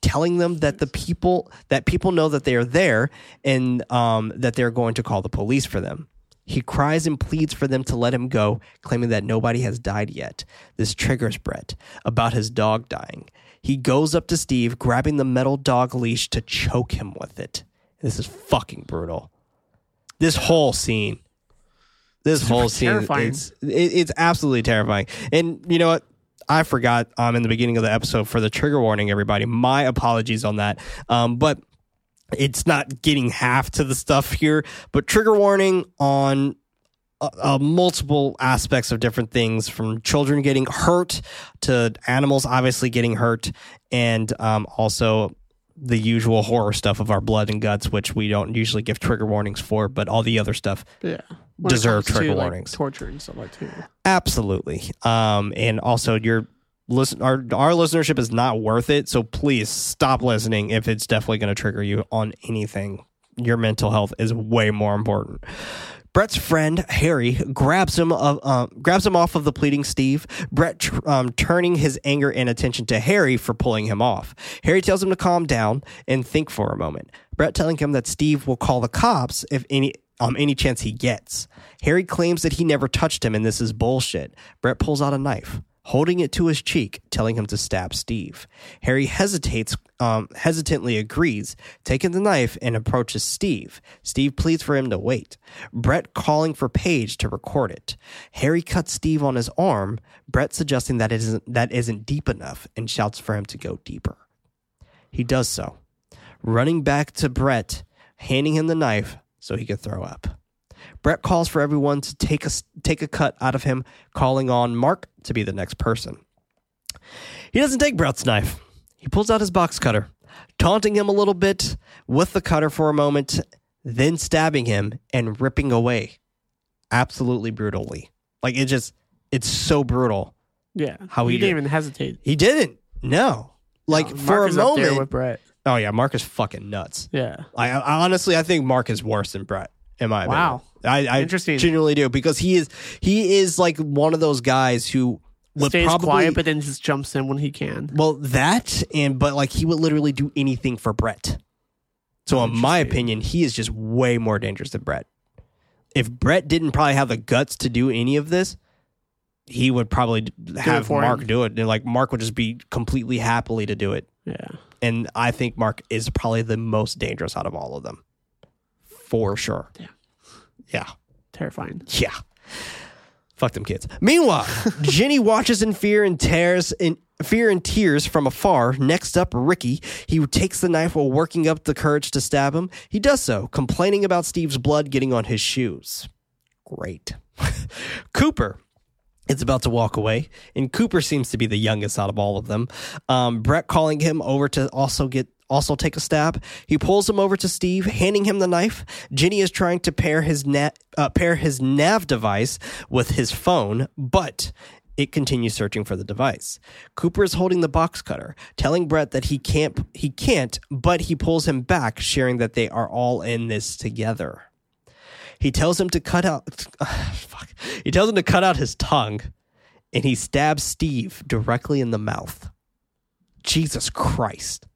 telling them that the people that people know that they are there and um, that they're going to call the police for them. He cries and pleads for them to let him go, claiming that nobody has died yet. This triggers Brett about his dog dying. He goes up to Steve, grabbing the metal dog leash to choke him with it. This is fucking brutal. This whole scene, this whole scene, terrifying. it's it, it's absolutely terrifying. And you know what? I forgot um in the beginning of the episode for the trigger warning, everybody. My apologies on that. Um, but it's not getting half to the stuff here, but trigger warning on uh, uh, multiple aspects of different things from children getting hurt to animals obviously getting hurt and um, also the usual horror stuff of our blood and guts which we don't usually give trigger warnings for but all the other stuff Yeah. When Deserve comes to, trigger like, warnings. torture and stuff like that. too. Absolutely. Um, and also your listen, our our listenership is not worth it. So please stop listening if it's definitely going to trigger you on anything. Your mental health is way more important. Brett's friend Harry grabs him of uh, grabs him off of the pleading Steve. Brett tr- um, turning his anger and attention to Harry for pulling him off. Harry tells him to calm down and think for a moment. Brett telling him that Steve will call the cops if any um, any chance he gets. Harry claims that he never touched him and this is bullshit. Brett pulls out a knife, holding it to his cheek, telling him to stab Steve. Harry hesitates, um, hesitantly agrees, taking the knife and approaches Steve. Steve pleads for him to wait. Brett calling for Paige to record it. Harry cuts Steve on his arm, Brett suggesting that isn't, that isn't deep enough and shouts for him to go deeper. He does so, running back to Brett, handing him the knife so he could throw up. Brett calls for everyone to take a take a cut out of him, calling on Mark to be the next person. He doesn't take Brett's knife. He pulls out his box cutter, taunting him a little bit with the cutter for a moment, then stabbing him and ripping away. Absolutely brutally. Like it just it's so brutal. Yeah. How he he didn't did- even hesitate. He didn't. No. Like uh, No, for a is up there moment. with Brett. oh yeah, Mark is fucking nuts. Yeah. I, I honestly, I think Mark is worse than Brett. In my Wow. opinion, I, I Interesting. genuinely do because he is he is like one of those guys who would Stays probably quiet, but then just jumps in when he can. well that and but like he would literally do anything for Brett. So in my opinion, he is just way more dangerous than Brett. If Brett didn't probably have the guts to do any of this, he would probably have for Mark him. do it. And like Mark would just be completely happily to do it. Yeah. And I think Mark is probably the most dangerous out of all of them. For sure. Yeah. Yeah. Terrifying. Yeah. Fuck them kids. Meanwhile, Jenny watches in fear and tears in fear and tears from afar. Next up, Ricky. He takes the knife while working up the courage to stab him. He does so, complaining about Steve's blood getting on his shoes. Great. Cooper is about to walk away, and Cooper seems to be the youngest out of all of them. Um, Brett calling him over to also get also take a stab. He pulls him over to Steve, handing him the knife. Ginny is trying to pair his na- uh, pair his nav device with his phone, but It continues searching for the device. Cooper is holding the box cutter, telling Brett that he can't he can't, but he pulls him back, sharing that they are all in this together. He tells him to cut out fuck. He tells him to cut out his tongue and he stabs Steve directly in the mouth. Jesus Christ.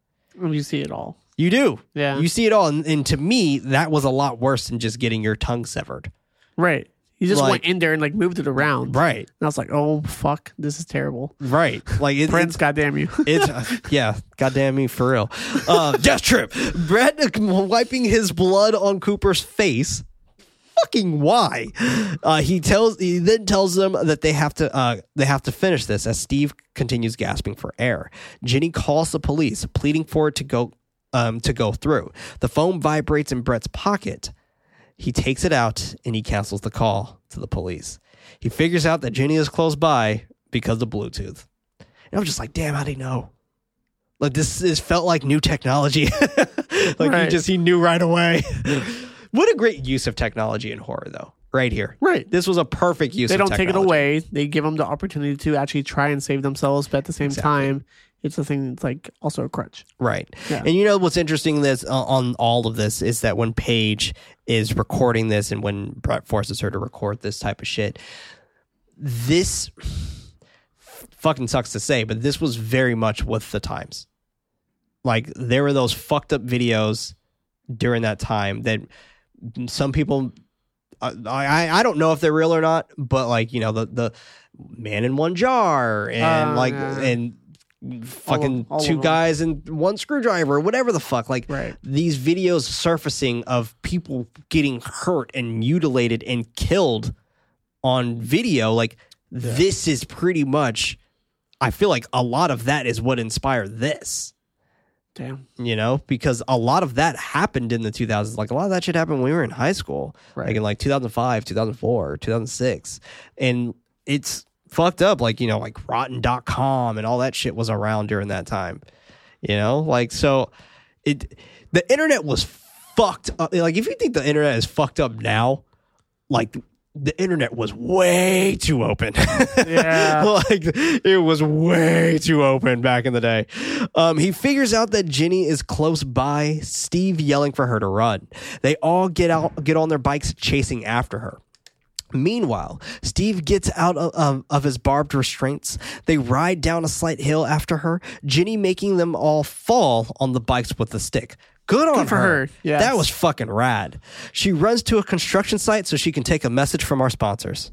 You see it all. You do. Yeah. You see it all. And, and to me, that was a lot worse than just getting your tongue severed. Right. You just Like- went in there and like moved it around. Right. And I was like, oh fuck, this is terrible. Right. Like it, Prince, goddamn you. it's uh, yeah, goddamn me for real. Uh, Death Trip. Brett wiping his blood on Cooper's face. Fucking why? Uh, he tells he then tells them that they have to uh, they have to finish this as Steve continues gasping for air. Ginny calls the police, pleading for it to go um, to go through. The phone vibrates in Brett's pocket. He takes it out and he cancels the call to the police. He figures out that Ginny is close by because of Bluetooth. And I'm just like, damn, how'd he know? Like this is felt like new technology. like he just he knew right away. what a great use of technology in horror though. Right here. Right. This was a perfect use of technology. They don't take it away. They give them the opportunity to actually try and save themselves, but at the same Exactly. time, it's a thing that's like also a crutch. Right. Yeah. And you know what's interesting this uh, on all of this is that when Paige is recording this and when Brett forces her to record this type of shit, this fucking sucks to say, but this was very much with the times. Like there were those fucked up videos during that time that some people I I, I don't know if they're real or not, but like you know the the man in one jar and Oh, like yeah. and fucking all of two guys and one screwdriver, whatever the fuck. Like Right. these videos surfacing of people getting hurt and mutilated and killed on video, like this is pretty much. I feel like a lot of that is what inspired this Damn. you know, because a lot of that happened in the 2000s. Like a lot of that shit happened when we were in high school, Right. like in like 2005, 2004, 2006. And it's fucked up. Like, you know, like rotten.com and all that shit was around during that time, you know, like, so it, the internet was fucked up. Like, if you think the internet is fucked up now, like, the internet was way too open. Yeah. like it was way too open back in the day. Um, he figures out that Ginny is close by. Steve yelling for her to run. They all get out, get on their bikes, chasing after her. Meanwhile, Steve gets out of, of, of his barbed restraints. They ride down a slight hill after her, Ginny making them all fall on the bikes with a stick. Good on for her, yes. That was fucking rad. She runs to a construction site so she can take a message from our sponsors.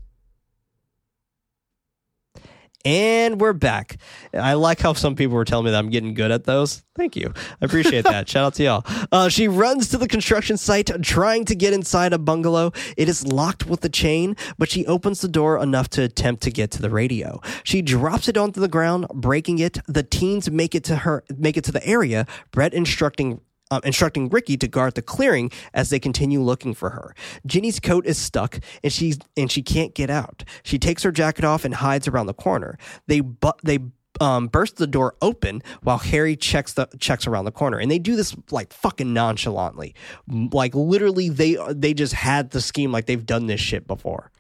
And we're back. I like how some people were telling me that I'm getting good at those. Thank you. I appreciate that. Shout out to y'all. Uh, she runs to the construction site trying to get inside a bungalow. It is locked with a chain, but she opens the door enough to attempt to get to the radio. She drops it onto the ground, breaking it. The teens make it to her, make it to the area. Brett instructing um, instructing Ricky to guard the clearing as they continue looking for her. Ginny's coat is stuck and she's and she can't get out. She takes her jacket off and hides around the corner. They bu- they um, burst the door open while Harry checks the checks around the corner, and they do this like fucking nonchalantly, like literally they they just had the scheme like they've done this shit before.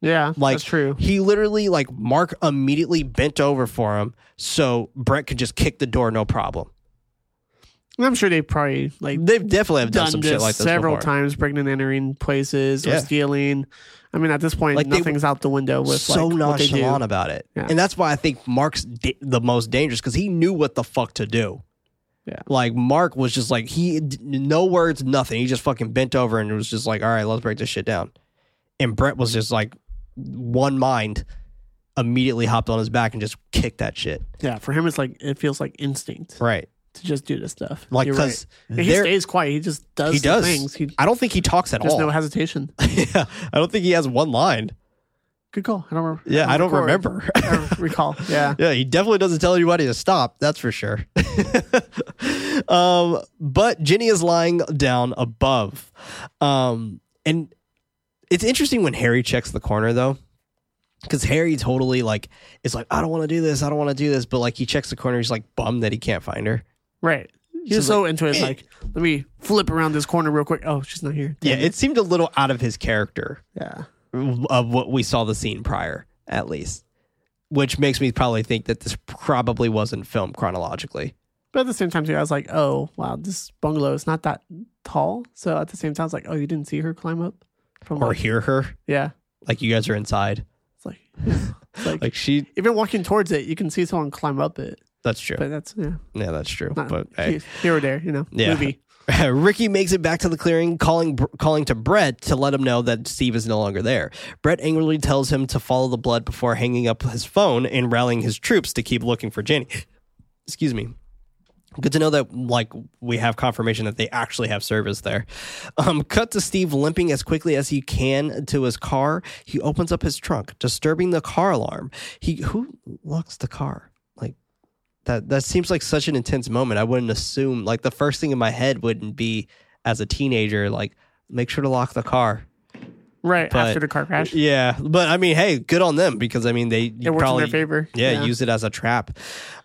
Yeah. Like that's true. He literally like Mark immediately bent over for him so Brett could just kick the door no problem. I'm sure they probably like They've definitely have done, done some shit like this several before. times, breaking and entering places Yeah. or stealing. I mean, at this point, Like, nothing's out the window with so like, what they do. nonchalant about it, Yeah. and that's why I think Mark's da- the most dangerous because he knew what the fuck to do. Yeah. like Mark was just like he no words, nothing. He just fucking bent over and was just like, "All right, let's break this shit down." And Brett was just like one mind, immediately hopped on his back and just kicked that shit. Yeah, for him, it's like it feels like instinct Right, to just do this stuff. like because right. He stays quiet. He just does. he does. things. He I don't think he talks at there's all. There's no hesitation. yeah, I don't think he has one line. Good call. I don't remember. Yeah, I don't remember. I recall. Yeah. Yeah, he definitely doesn't tell anybody to stop. That's for sure. um, but Ginny is lying down above. Um, and it's interesting when Harry checks the corner though. Because Harry totally like is like, I don't want to do this, I don't want to do this, but like he checks the corner, he's like bummed that he can't find her. Right. He's So, so into it. Like, let me flip around this corner real quick. Oh, she's not here. Yeah, Damn it seemed a little out of his character yeah. of what we saw the scene prior, at least. which makes me probably think that this probably wasn't filmed chronologically. But at the same time, too, I was like, oh, wow, this bungalow is not that tall. So at the same time, I was like, oh, you didn't see her climb up? From Or like, hear her, yeah. like you guys are inside. It's like, it's like, Like she, even walking towards it, you can see someone climb up it. That's true. But that's, yeah, yeah, that's true. not but hey. here or there, you know, Yeah. movie. Ricky makes it back to the clearing, calling calling to Brett to let him know that Steve is no longer there. Brett angrily tells him to follow the blood before hanging up his phone and rallying his troops to keep looking for Jenny. Excuse me. Good to know that like we have confirmation that they actually have service there. Um, cut to Steve limping as quickly as he can to his car. He opens up his trunk, disturbing the car alarm. He who locks the car? That that seems like such an intense moment. I wouldn't assume like the first thing in my head wouldn't be as a teenager like make sure to lock the car. Right But- after the car crash. Yeah, but I mean, hey, good on them because I mean they It you works probably in their favor. yeah, use it as a trap.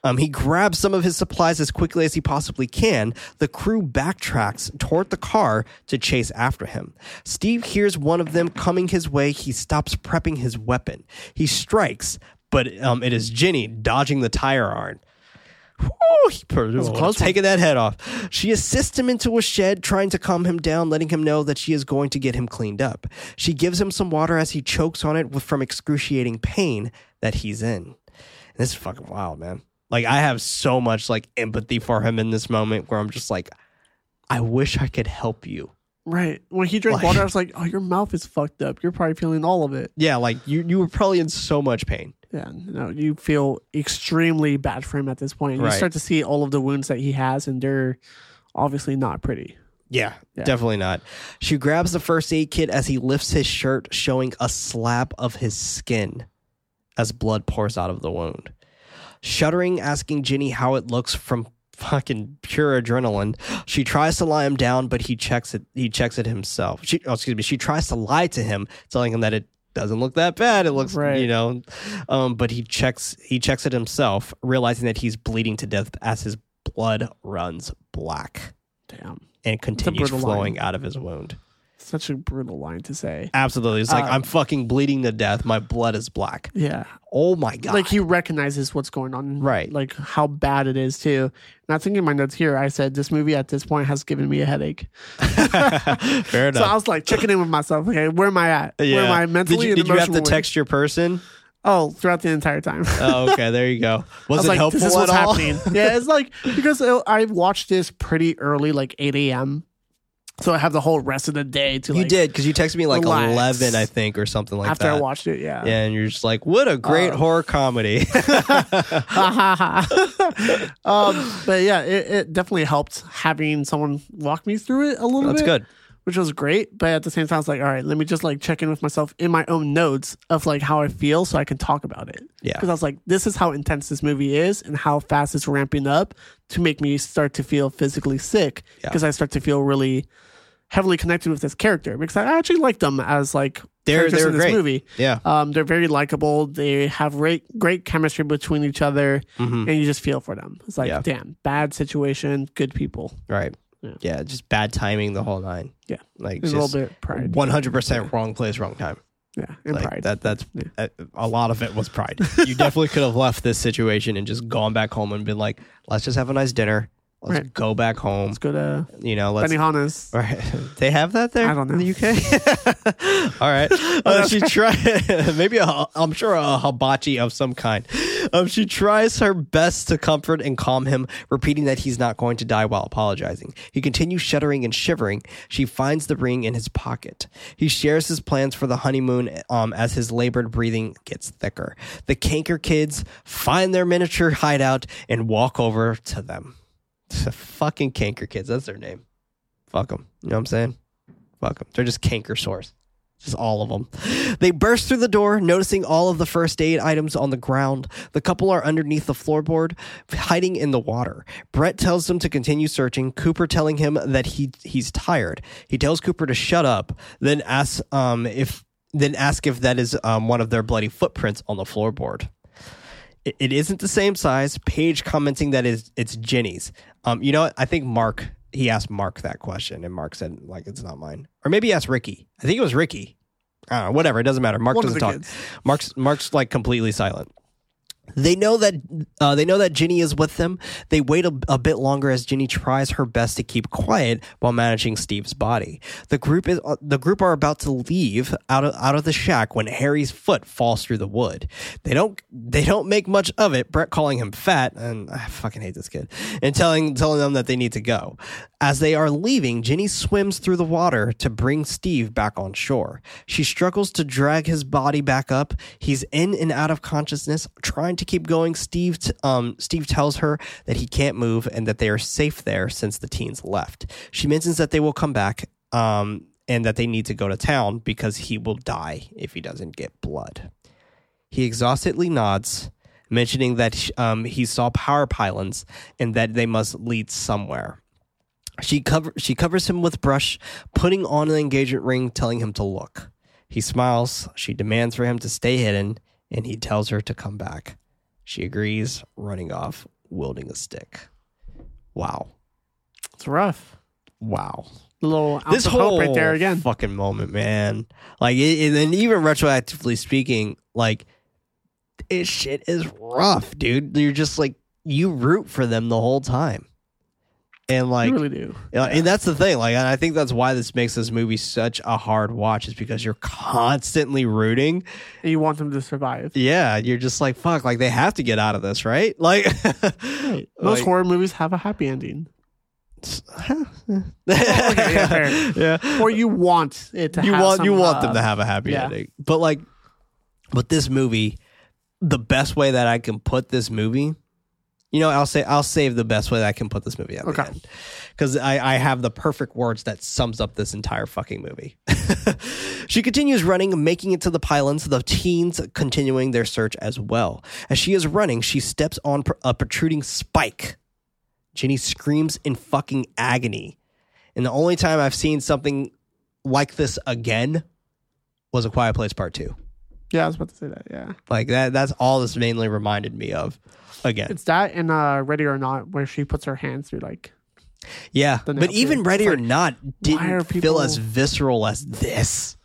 Um, he grabs some of his supplies as quickly as he possibly can. The crew backtracks toward the car to chase after him. Steve hears one of them coming his way. He stops prepping his weapon. He strikes, but um, it is Ginny dodging the tire iron. Whew, he close taking that head off. She assists him into a shed, trying to calm him down, letting him know that she is going to get him cleaned up. She gives him some water as he chokes on it from excruciating pain that he's in. And this is fucking wild, man. Like I have so much like empathy for him in this moment where I'm just like, I wish I could help you. Right. When he drank Like- water, I was like, oh, your mouth is fucked up. You're probably feeling all of it. Yeah, like you you were probably in so much pain. Yeah, no, you feel extremely bad for him at this point. You start to see all of the wounds that he has, and they're obviously not pretty. Yeah, Yeah. definitely not. She grabs the first aid kit as he lifts his shirt, showing a slab of his skin as blood pours out of the wound. Shuddering, asking Ginny how it looks from fucking pure adrenaline, she tries to lie him down, but he checks it. He checks it himself. She, oh, excuse me. She tries to lie to him, telling him that it doesn't look that bad. It looks, Right. you know, um, but he checks. He checks it himself, realizing that he's bleeding to death as his blood runs black Damn, and continues flowing line. out of his wound. Such a brutal line to say. Absolutely. It's like, Uh, I'm fucking bleeding to death. My blood is black. Yeah, Oh my God. like he recognizes what's going on, Right. Like how bad it is too. And I think in my notes here, I said this movie at this point has given me a headache. Fair enough. So I was like checking in with myself. Okay, where am I at? Where am I mentally Did you, and did you have to emotionally? text your person? Oh, throughout the entire time. Oh, okay. There you go. Was, I was it helpful this is at what's all? happening. yeah, it's like because I watched this pretty early, like 8 a.m. So I have the whole rest of the day to You like, did because you texted me like relax. 11, I think, or something like after that. After I watched it. Yeah. yeah, and you're just like, what a great Uh, horror comedy. um, but yeah, it, it definitely helped having someone walk me through it a little bit. That's bit. good. Which was great, but at the same time, I was like, all right, let me just like check in with myself in my own notes of like how I feel, so I can talk about it. Yeah. because I was like, this is how intense this movie is, and how fast it's ramping up to make me start to feel physically sick. Yeah. Because I start to feel really heavily connected with this character because I actually like them as like They're- they're in this great. movie. Yeah. Um, they're very likable. They have great great chemistry between each other, Mhm. and you just feel for them. It's like, Yeah. damn, bad situation, good people. Right. Yeah. Yeah. Just bad timing the whole nine. Yeah. Like And a little just bit pride. 100% wrong place, wrong time. Yeah, and Like, pride. That that's Yeah. uh, a lot of it was pride. you definitely could have left this situation and just gone back home and been like, let's just have a nice dinner. Let's Right. go back home. Let's go to You know, let's. Benihana's. Right. They have that there I don't know in the UK. All right. Uh, she tried maybe a, I'm sure a hibachi of some kind. Um, she tries her best to comfort and calm him, repeating that he's not going to die while apologizing. He continues shuddering and shivering. She finds the ring in his pocket. He shares his plans for the honeymoon um, as his labored breathing gets thicker. The canker kids find their miniature hideout and walk over to them. Fucking canker kids. That's their name. Fuck them. You know what I'm saying? Fuck them. They're just canker sores. Just all of them. They burst through the door, noticing all of the first aid items on the ground. The couple are underneath the floorboard, hiding in the water. Brett tells them to continue searching. Cooper telling him that he he's tired. He tells Cooper to shut up, then asks um, if then ask if that is um, one of their bloody footprints on the floorboard. It, it isn't the same size. Paige commenting that is it's Ginny's. Um, you know what? I think Mark he asked Mark that question, and Mark said like it's not mine, or maybe he asked Ricky. I think it was Ricky. I don't know. Whatever. It doesn't matter. Mark One doesn't talk. kids. Mark's Mark's like completely silent. They know that uh, they know that Ginny is with them. They wait a, a bit longer as Ginny tries her best to keep quiet while managing Steve's body. The group is uh, the group are about to leave out of out of the shack when Harry's foot falls through the wood. They don't they don't make much of it. Brett calling him fat, and I fucking hate this kid, and telling telling them that they need to go. As they are leaving, Ginny swims through the water to bring Steve back on shore. She struggles to drag his body back up. He's in and out of consciousness, trying to keep going. Steve, um, Steve tells her that he can't move and that they are safe there since the teens left. She mentions that they will come back, um, and that they need to go to town because he will die if he doesn't get blood. He exhaustedly nods, mentioning that um, he saw power pylons and that they must lead somewhere. She cover she covers him with brush, putting on an engagement ring, telling him to look. He smiles. She demands for him to stay hidden, and he tells her to come back. She agrees, running off, wielding a stick. Wow. It's rough. Wow. A little This whole right there again. fucking moment, man. Like, it, and then even retroactively speaking, like, this shit is rough, dude. You're just like, you root for them the whole time. And like, you really do. Yeah, and that's the thing. Like, and I think that's why this makes this movie such a hard watch, is because you're constantly rooting. And you want them to survive. Yeah, you're just like, fuck, like they have to get out of this, right? Like, Right. Most like- horror movies have a happy ending. yeah, fair. yeah. Or you want it to You have want some, you want uh, them to have a happy yeah. ending, but like, with this movie, the best way that I can put this movie, you know, I'll say I'll save the best way that I can put this movie at Okay. because I, I have the perfect words that sums up this entire fucking movie. she continues running, making it to the pylons, the teens continuing their search as well. As she is running, she steps on a protruding spike. Ginny screams in fucking agony. And the only time I've seen something like this again was A Quiet Place Part 2. Yeah, I was about to say that. Yeah. Like that that's all this mainly reminded me of again. It's that and uh, Ready or Not, where she puts her hands through like Yeah, but nail even too. Ready It's or Not didn't are feel as visceral as this.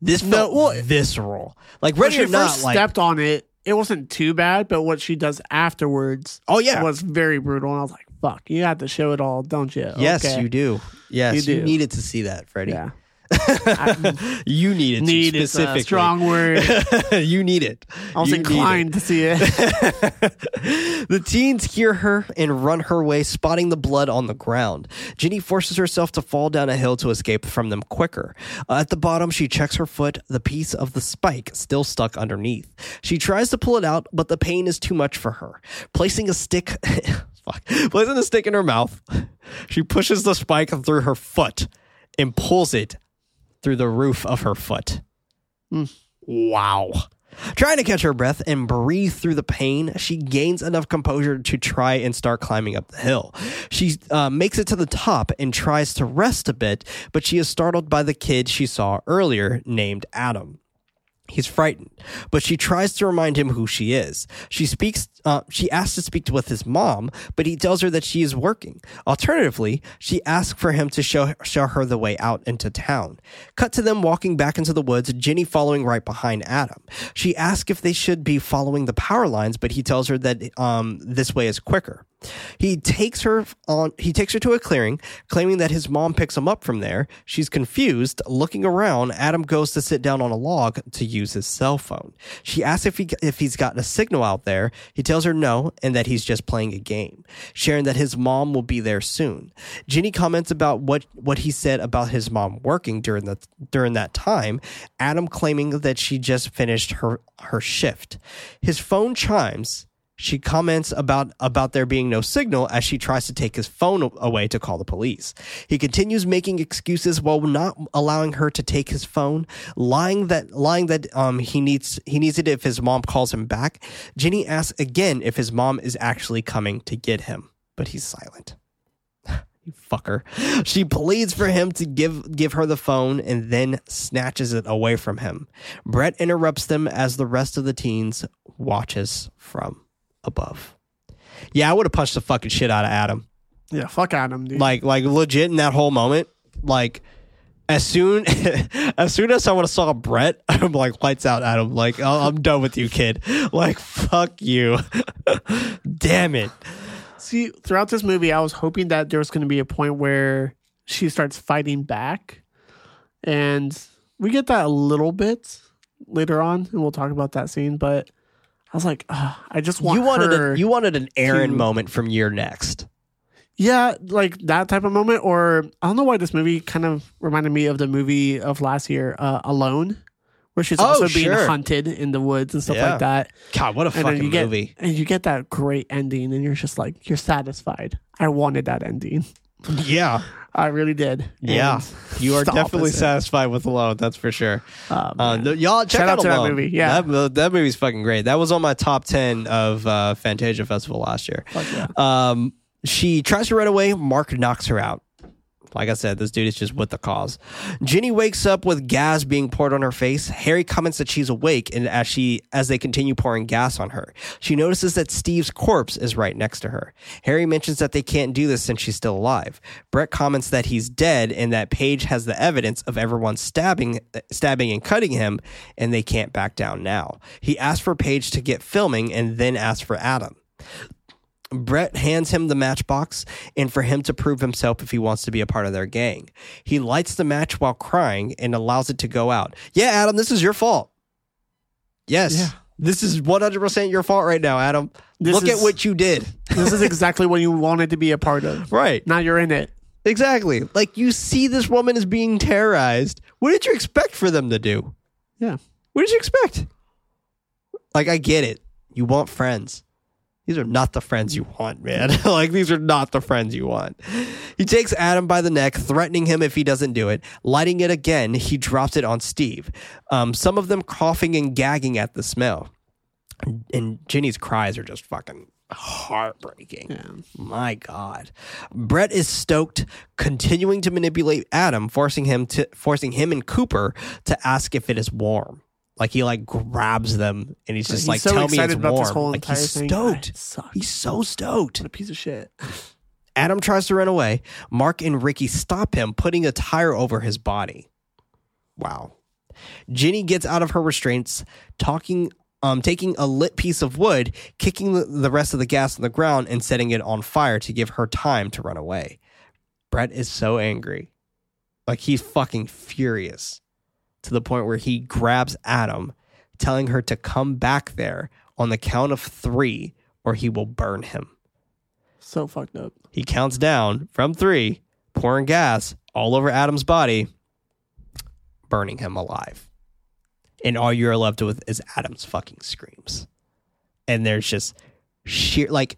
This No, felt well, visceral. Like Ready she or Not, first like stepped on it, it wasn't too bad, but what she does afterwards oh yeah, was very brutal. And I was like, "Fuck, you have to show it all, don't you?" yes Okay. you do. Yes, you, You needed to see that, Freddy. Yeah, you need to is a strong word. you need it. I was You need it. inclined to see it. the teens hear her and run her way, spotting the blood on the ground. Ginny forces herself to fall down a hill to escape from them quicker. Uh, at the bottom, she checks her foot, the piece of the spike still stuck underneath. She tries to pull it out, but the pain is too much for her. Placing a stick, fuck, placing a stick in her mouth, she pushes the spike through her foot and pulls it through the roof of her foot. Wow. Trying to catch her breath and breathe through the pain, she gains enough composure to try and start climbing up the hill. She uh, makes it to the top and tries to rest a bit, but she is startled by the kid she saw earlier named Adam. He's frightened, but she tries to remind him who she is. She speaks. Uh, she asks to speak with his mom, but he tells her that she is working. Alternatively, she asks for him to show show her the way out into town. Cut to them walking back into the woods. Ginny following right behind Adam. She asks if they should be following the power lines, but he tells her that um, this way is quicker. He takes her on he takes her to a clearing, claiming that his mom picks him up from there. She's confused, looking around. Adam goes to sit down on a log to use his cell phone. She asks if he if he's gotten a signal out there. He tells her no and that he's just playing a game, sharing that his mom will be there soon. Ginny comments about what what he said about his mom working during the during that time. Adam claiming that she just finished her her shift. His phone chimes she comments about about there being no signal as she tries to take his phone away to call the police. He continues making excuses while not allowing her to take his phone, lying that lying that um he needs he needs it if his mom calls him back. Ginny asks again if his mom is actually coming to get him, but he's silent. you fucker. She pleads for him to give give her the phone and then snatches it away from him. Brett interrupts them as the rest of the teens watches from above. Yeah, I would have punched the fucking shit out of Adam. yeah, fuck Adam, dude. Like like legit in that whole moment, like as soon as soon as I would have saw Brett, I'm like lights out Adam. Like "Oh, I'm done with you, kid. Like fuck you. Damn it. See, throughout this movie, I was hoping that there was going to be a point where she starts fighting back, and we get that a little bit later on, and we'll talk about that scene. But I was like, "Ugh, I just want you wanted a, you wanted an Erin to- moment from You're Next. yeah, like that type of moment. Or I don't know why this movie kind of reminded me of the movie of last year, uh, Alone, where she's Oh, also being hunted in the woods and stuff Yeah. like that. God, what a And fucking get movie. and you get that great ending, and you're just like, you're satisfied. I wanted that ending. Yeah. I really did. Yeah. You are definitely satisfied with Alone, that's for sure. Oh, Uh, no- y'all check Shout out, out to that movie, yeah. that, that movie's fucking great. That was on my top ten of uh, Fantasia Festival last year. Yeah. Um, she tries to run away. Mark knocks her out. Like I said, this dude is just with the cause. Ginny wakes up with gas being poured on her face. Harry comments that she's awake, and as she as they continue pouring gas on her, she notices that Steve's corpse is right next to her. Harry mentions that they can't do this since she's still alive. Brett comments that he's dead and that Paige has the evidence of everyone stabbing, stabbing and cutting him, and they can't back down now. He asks for Paige to get filming and then asks for Adam. Brett hands him the matchbox and for him to prove himself if he wants to be a part of their gang. He lights the match while crying and allows it to go out. Yeah, Adam, this is your fault. Yes. Yeah. This is 100% your fault right now, Adam. This Look is- at what you did. this is exactly what you wanted to be a part of. right. Now you're in it. Exactly. Like you see this woman is being terrorized. What did you expect for them to do? Yeah. What did you expect? Like I get it. You want friends. These are not the friends you want, man. like these are not the friends you want. He takes Adam by the neck, threatening him if he doesn't do it. Lighting it again, he drops it on Steve. Um, some of them coughing and gagging at the smell. And Ginny's cries are just fucking heartbreaking. Yeah. My God. Brett is stoked, continuing to manipulate Adam, forcing him to forcing him and Cooper to ask if it is warm. Like he like grabs them and he's just He's like, so "Tell me it's warm." like he's thing. stoked. He's so stoked. What a piece of shit. Adam tries to run away. Mark and Ricky stop him, putting a tire over his body. Wow. Ginny gets out of her restraints, talking, um, taking a lit piece of wood, kicking the, the rest of the gas on the ground, and setting it on fire to give her time to run away. Brett is so angry. Like he's fucking furious to the point where he grabs Adam, telling her to come back there on the count of three or he will burn him. So fucked up. He counts down from three, pouring gas all over Adam's body, burning him alive. And all you're left with is Adam's fucking screams. And there's just sheer, like,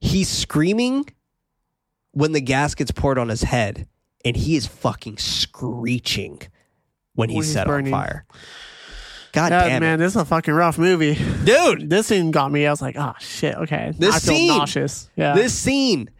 he's screaming when the gas gets poured on his head, and he is fucking screeching when he's, When he's set burning. on fire. God damn man, this is a fucking rough movie. Dude, This scene got me. I was like, oh shit, okay. This I feel scene- nauseous. Yeah. this scene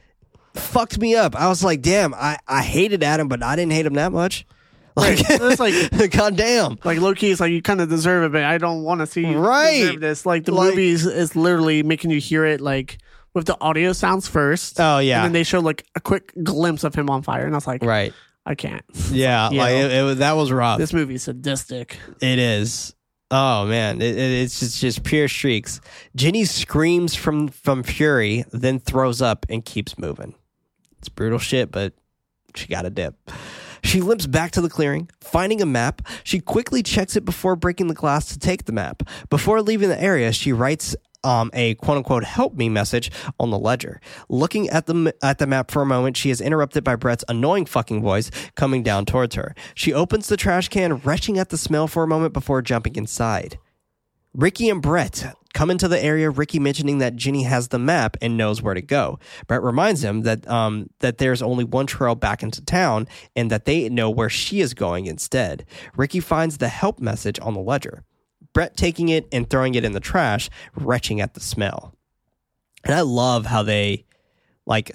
fucked me up. I was like, damn, I, I hated Adam, but I didn't hate him that much. Like, It's like- god damn. like low key, it's like you kind of deserve it, but I don't want to see you Right. this. Like the Like- movie is, is literally making you hear it like with the audio sounds first. Oh, yeah. And then they show like a quick glimpse of him on fire, and I was like, Right. I can't. Yeah. Like it, it, that was rough. This movie is sadistic. It is. Oh man, it, it, it's just, just pure shrieks. Ginny screams from from fury, then throws up and keeps moving. It's brutal shit, but she got a dip. She limps back to the clearing, finding a map. She quickly checks it before breaking the glass to take the map. Before leaving the area, she writes um, a quote unquote help me message on the ledger. Looking at the at the map for a moment, she is interrupted by Brett's annoying fucking voice coming down towards her. She opens the trash can, retching at the smell for a moment before jumping inside. Ricky and Brett come into the area. Ricky mentioning that Ginny has the map and knows where to go. Brett reminds him that um, that there's only one trail back into town and that they know where she is going instead. Ricky finds the help message on the ledger. Brett taking it and throwing it in the trash, retching at the smell. And I love how they like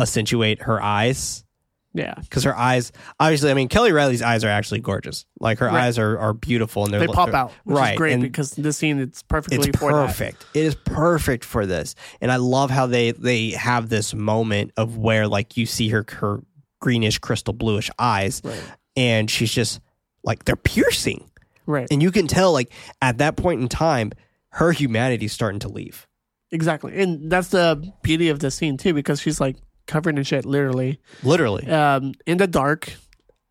accentuate her eyes Yeah. because her eyes obviously i mean Kelly Reilly's eyes are actually gorgeous like her Right. eyes are, are beautiful and they're They pop they're- out, which right is great and because this scene it's perfectly it's for that. perfect it is perfect for this and i love how they they have this moment of where like you see her her greenish crystal bluish eyes Right. and she's just like they're piercing, Right. and you can tell like at that point in time, her humanity's starting to leave. Exactly. And that's the beauty of the scene too, because she's like covered in shit, literally. Literally, Um, in the dark.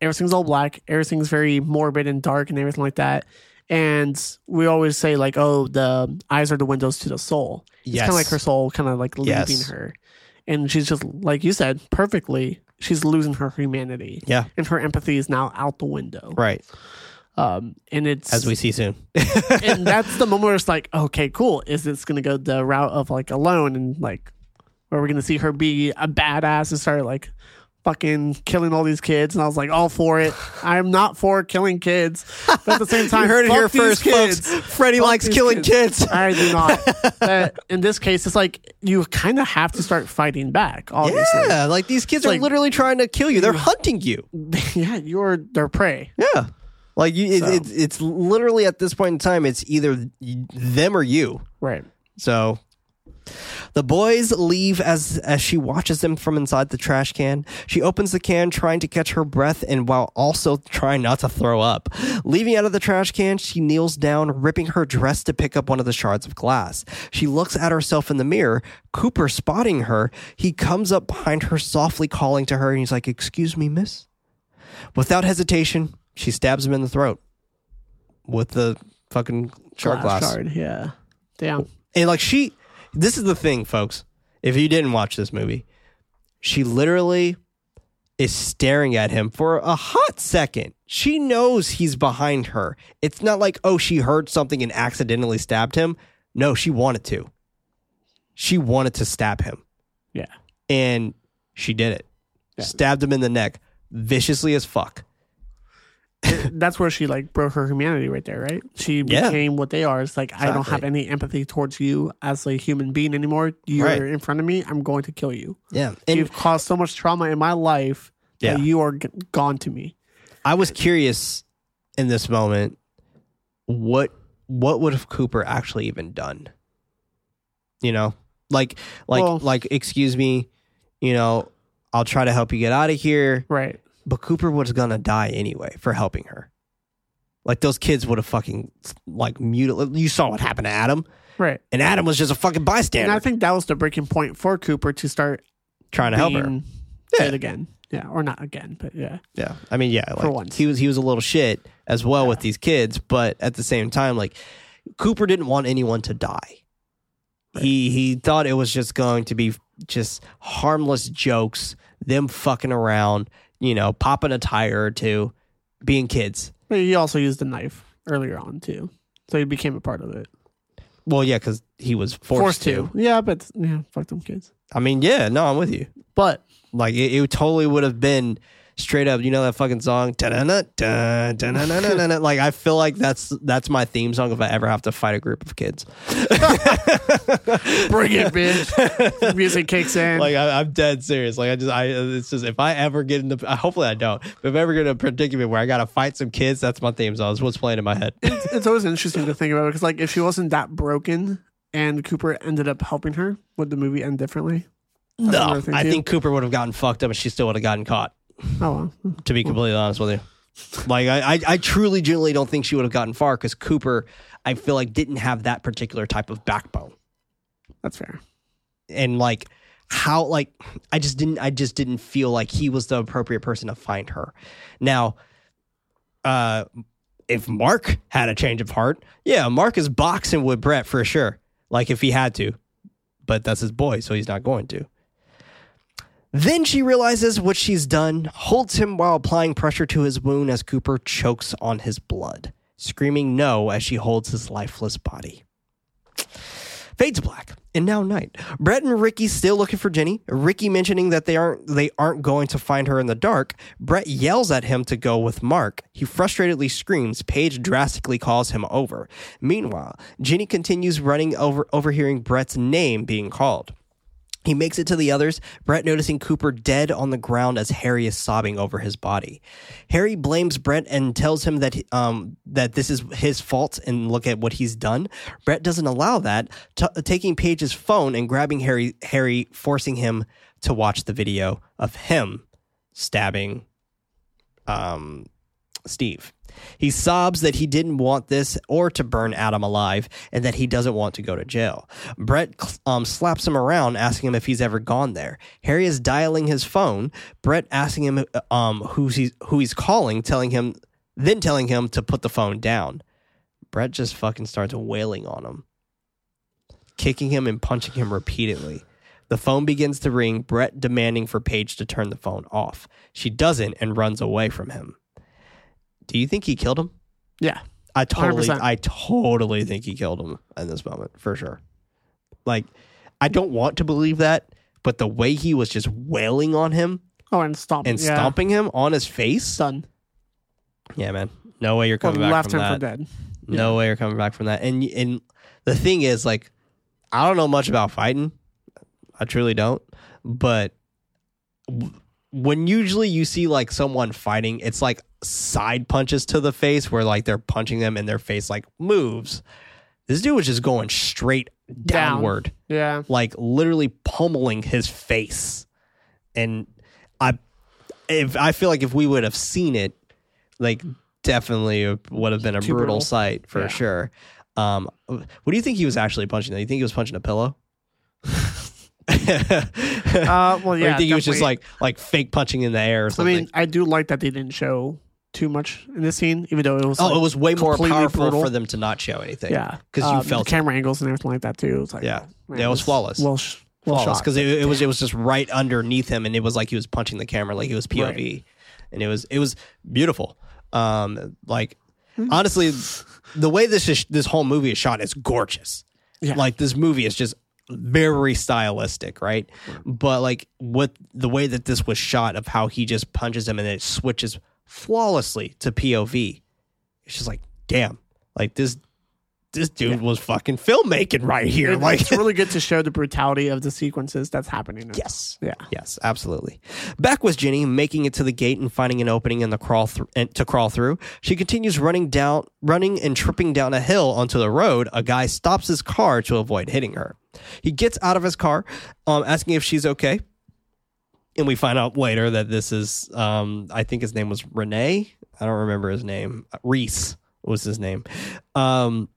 Everything's all black. Everything's very morbid and dark and everything like that. And we always say like, oh, the eyes are the windows to the soul. It's kind of Yes. like her soul kind of like leaving Yes. her. And she's just like you said, perfectly, she's losing her humanity. yeah, And her empathy is now out the window. right. Um, and it's As we see soon. and that's the moment where it's like, okay, cool. Is this gonna go the route of like alone and like, where we're gonna see her be a badass and start like fucking killing all these kids? And I was like, all for it. I'm not for killing kids, but at the same time, you heard it here first, kids. folks. Freddy Fuck likes killing kids. I do not. But in this case, it's like you kind of have to start fighting back. Obviously, Yeah, like these kids are Like- literally trying to kill you. They're hunting you. yeah, you're their prey. Yeah. Like you, it, So. it's it's literally at this point in time, it's either them or you. Right. So the boys leave as as she watches them from inside the trash can. She opens the can, trying to catch her breath, and while also trying not to throw up. Leaving out of the trash can, she kneels down, ripping her dress to pick up one of the shards of glass. She looks at herself in the mirror. Cooper spotting her, he comes up behind her, softly calling to her, and he's like, "Excuse me, miss." Without hesitation, she stabs him in the throat with the fucking shard glass. Shard. Yeah. Damn. And like she, this is the thing, folks. If you didn't watch this movie, she literally is staring at him for a hot second. She knows he's behind her. It's not like, oh, she heard something and accidentally stabbed him. No, she wanted to. She wanted to stab him. Yeah. And she did it. Yeah. Stabbed him in the neck viciously as fuck. that's where she like broke her humanity right there, right? She Yeah. became what they are. It's like I don't have any empathy towards you as a human being anymore. You're Right. in front of me. I'm going to kill you. Yeah. And You've caused so much trauma in my life that Yeah. you are g- gone to me. I was curious in this moment what what would have Cooper actually even done? You know, like like Well- like excuse me, you know, I'll try to help you get out of here, Right. But Cooper was gonna die anyway for helping her. Like those kids would have fucking like mutilated. You saw what happened to Adam, Right. and Adam was just a fucking bystander. And I think that was the breaking point for Cooper to start trying to help her. Yeah. again. Yeah. Or not again, but yeah. Yeah, I mean, yeah, like, once. he was he was a little shit as well with these kids, but at the same time, like Cooper didn't want anyone to die. He he thought it was just going to be just harmless jokes, them fucking around, you know, popping a tire or two, being kids. He also used a knife earlier on too. So he became a part of it. Well, yeah, because he was forced, to. Yeah, but yeah, fuck them kids. I mean, yeah, no, I'm with you. But Like it, it totally would have been straight up. You know that fucking song, like I feel like that's that's my theme song if I ever have to fight a group of kids. bring it, bitch. Music kicks in. Like I, I'm dead serious. Like I just, I it's just if I ever get into, hopefully I don't. But if I ever get in a predicament where I gotta fight some kids, that's my theme song. It's what's playing in my head. it's, it's always interesting to think about it, because like if she wasn't that broken and Cooper ended up helping her, would the movie end differently? no, another thing, I think Cooper would have gotten fucked up, and she still would have gotten caught. Oh well. To be completely honest with you, like I, I, I truly, genuinely don't think she would have gotten far because Cooper, I feel like didn't have that particular type of backbone. That's fair. and like how like I just didn't I just didn't feel like he was the appropriate person to find her. Now, uh if Mark had a change of heart, yeah, Mark is boxing with Brett for sure. Like if he had to. But that's his boy, so he's not going to. Then she realizes what she's done, holds him while applying pressure to his wound as Cooper chokes on his blood, screaming no as she holds his lifeless body. Fades black, and now night. Brett and Ricky still looking for Jenny. Ricky mentioning that they aren't they aren't going to find her in the dark. Brett yells at him to go with Mark. He frustratedly screams. Paige drastically calls him over. Meanwhile, Jenny continues running over, overhearing Brett's name being called. He makes it to the others, Brett noticing Cooper dead on the ground as Harry is sobbing over his body. Harry blames Brett and tells him that um, that this is his fault and look at what he's done. Brett doesn't allow that, t- taking Paige's phone and grabbing Harry, Harry, forcing him to watch the video of him stabbing um, Steve. He sobs that he didn't want this or to burn Adam alive and that he doesn't want to go to jail. Brett um, slaps him around, asking him if he's ever gone there. Harry is dialing his phone. Brett asking him um, who's he's, who he's calling, telling him, then telling him to put the phone down. Brett just fucking starts wailing on him, kicking him and punching him repeatedly. The phone begins to ring, Brett demanding for Paige to turn the phone off. She doesn't and runs away from him. Do you think he killed him? Yeah. I totally, 100%. I totally think he killed him in this moment for sure. Like, I don't want to believe that, but the way he was just wailing on him Oh, and stomp and yeah. stomping him on his face, Done. yeah, man, no way you're Well, coming back left from that. for. No way you're coming back from that. And and the thing is, like, I don't know much about fighting. I truly don't. But when usually you see like someone fighting, it's like side punches to the face where like they're punching them and their face like moves. This dude was just going straight Down. downward, Yeah. like literally pummeling his face. And I, if I feel like if we would have seen it, like definitely would have been a brutal, brutal. sight for Yeah. sure. Um, what do you think he was actually punching? though? You think he was punching a pillow? Uh, well, or yeah. you think he was just like like fake punching in the air or I mean, I do like that they didn't show too much in this scene, even though it was. oh, like, it was way more powerful brutal. for them to not show anything. Yeah, because you Um, felt the camera angles and everything like that too. It was like, Yeah. man, Yeah, it was flawless. Well, sh- well flawless because it, it was it was just right underneath him, and it was like he was punching the camera like he was POV, and it was it was beautiful. Um, like Hmm. honestly, the way this is this whole movie is shot is gorgeous. Yeah. Like this movie is just very stylistic, right? But like with the way that this was shot of how he just punches him and it switches flawlessly to POV, it's just like damn, like this this dude was fucking filmmaking right here. It- like it's really good to show the brutality of the sequences that's happening. in Yes. Yeah. Yes, absolutely. Back with Jenny, making it to the gate and finding an opening in the crawl and to crawl through. She continues running down, running and tripping down a hill onto the road. A guy stops his car to avoid hitting her. He gets out of his car, um, asking if she's okay. And we find out later that this is, um, I think his name was Renee. I don't remember his name. Reese was his name. Um,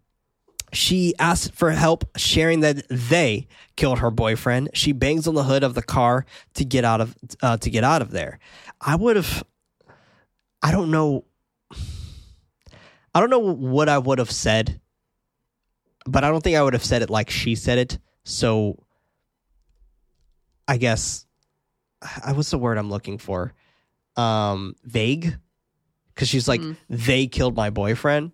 she asks for help, sharing that they killed her boyfriend. She bangs on the hood of the car to get out of uh, to get out of there. I would have. I don't know. I don't know what I would have said, but I don't think I would have said it like she said it. So, I guess, I what's the word I'm looking for? Um, vague, because she's like, they killed my boyfriend,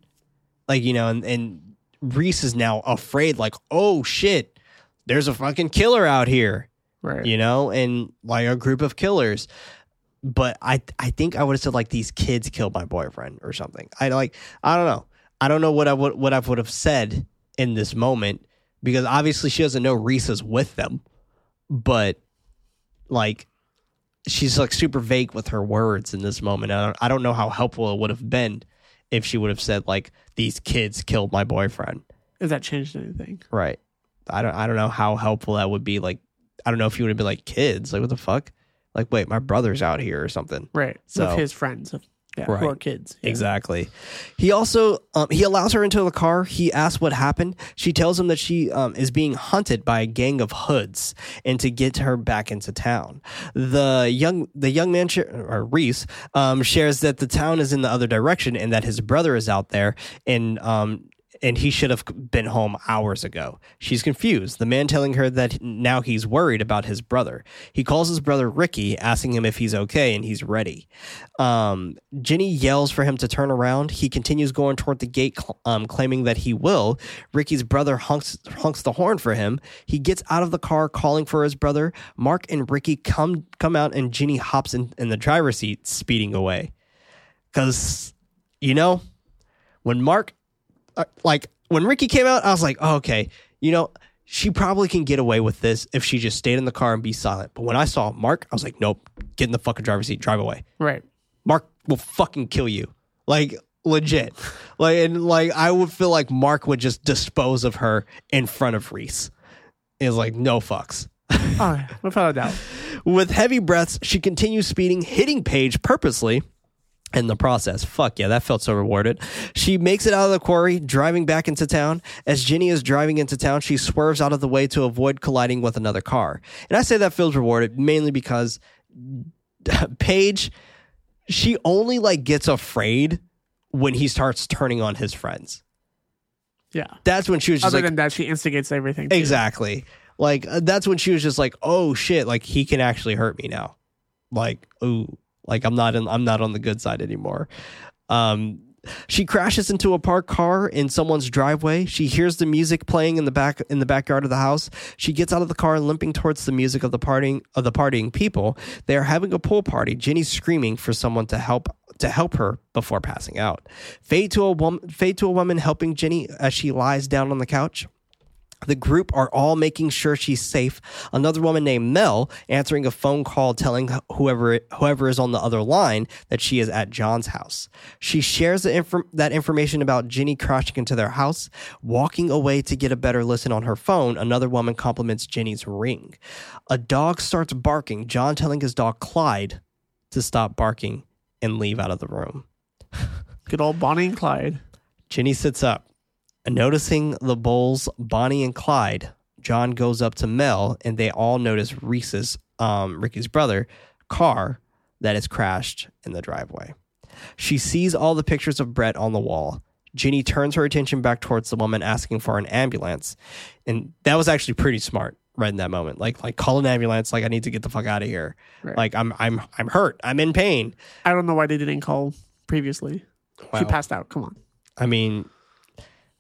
like you know, and and Reese is now afraid, like, oh shit, there's a fucking killer out here, Right. you know, and like a group of killers. But I I think I would have said like these kids killed my boyfriend or something. I like I don't know. I don't know what I would what I would have said in this moment because obviously she doesn't know Reese is with them. But like she's like super vague with her words in this moment. I don't, I don't know how helpful it would have been if she would have said like these kids killed my boyfriend. If that changed anything. Right. I don't I don't know how helpful that would be. Like I don't know if you would have been like kids. Like what the fuck? Like wait, my brother's out here or something. Right. So- With his friends. Yeah. Right. Who are kids. Yeah. Exactly. He also um, he allows her into the car. He asks what happened. She tells him that she um, is being hunted by a gang of hoods and to get her back into town. The young the young man or Reese um, shares that the town is in the other direction and that his brother is out there and um, and he should have been home hours ago. She's confused. The man telling her that now he's worried about his brother. He calls his brother Ricky, asking him if he's okay and he's ready. Um, Jenny yells for him to turn around. He continues going toward the gate, um, claiming that he will. Ricky's brother honks, honks the horn for him. He gets out of the car, calling for his brother. Mark and Ricky come come out, and Jenny hops in, in the driver's seat, speeding away. Because, you know, when Mark uh, like when Ricky came out, I was like, oh, okay, you know, she probably can get away with this if she just stayed in the car and be silent. But when I saw Mark, I was like, nope, get in the fucking driver's seat, drive away. Right. Mark will fucking kill you, like legit. like and like I would feel like Mark would just dispose of her in front of Reese. Is like no fucks. Oh, without a doubt. With heavy breaths, she continues speeding, hitting Paige purposely. In the process. Fuck yeah, that felt so rewarded. She makes it out of the quarry, driving back into town. As Jenny is driving into town, she swerves out of the way to avoid colliding with another car. And I say that feels rewarded mainly because Paige, she only like gets afraid when he starts turning on his friends. Yeah. That's when she was just Other like, than that, she instigates everything. too. Exactly. Like uh, that's when she was just like, "Oh shit! Like he can actually hurt me now." Like, ooh, like I'm not in, I'm not on the good side anymore. Um, she crashes into a parked car in someone's driveway. She hears the music playing in the back in the backyard of the house. She gets out of the car, limping towards the music of the partying of the partying people. They are having a pool party. Jenny's screaming for someone to help to help her before passing out. Fade to a woman, fade to a woman helping Jenny as she lies down on the couch. The group are all making sure she's safe. Another woman named Mel answering a phone call telling whoever whoever is on the other line that she is at John's house. She shares that information about Jenny crashing into their house, walking away to get a better listen on her phone. Another woman compliments Jenny's ring. A dog starts barking. John telling his dog Clyde to stop barking and leave out of the room. Good old Bonnie and Clyde. Ginny sits up. Noticing the bulls, Bonnie and Clyde, John goes up to Mel and they all notice Reese's, um, Ricky's brother, car that is crashed in the driveway. She sees all the pictures of Brett on the wall. Jenny turns her attention back towards the woman asking for an ambulance. And that was actually pretty smart right in that moment. Like like call an ambulance, like I need to get the fuck out of here. Right. Like I'm I'm I'm hurt. I'm in pain. I don't know why they didn't call previously. She passed out. Come on. I mean,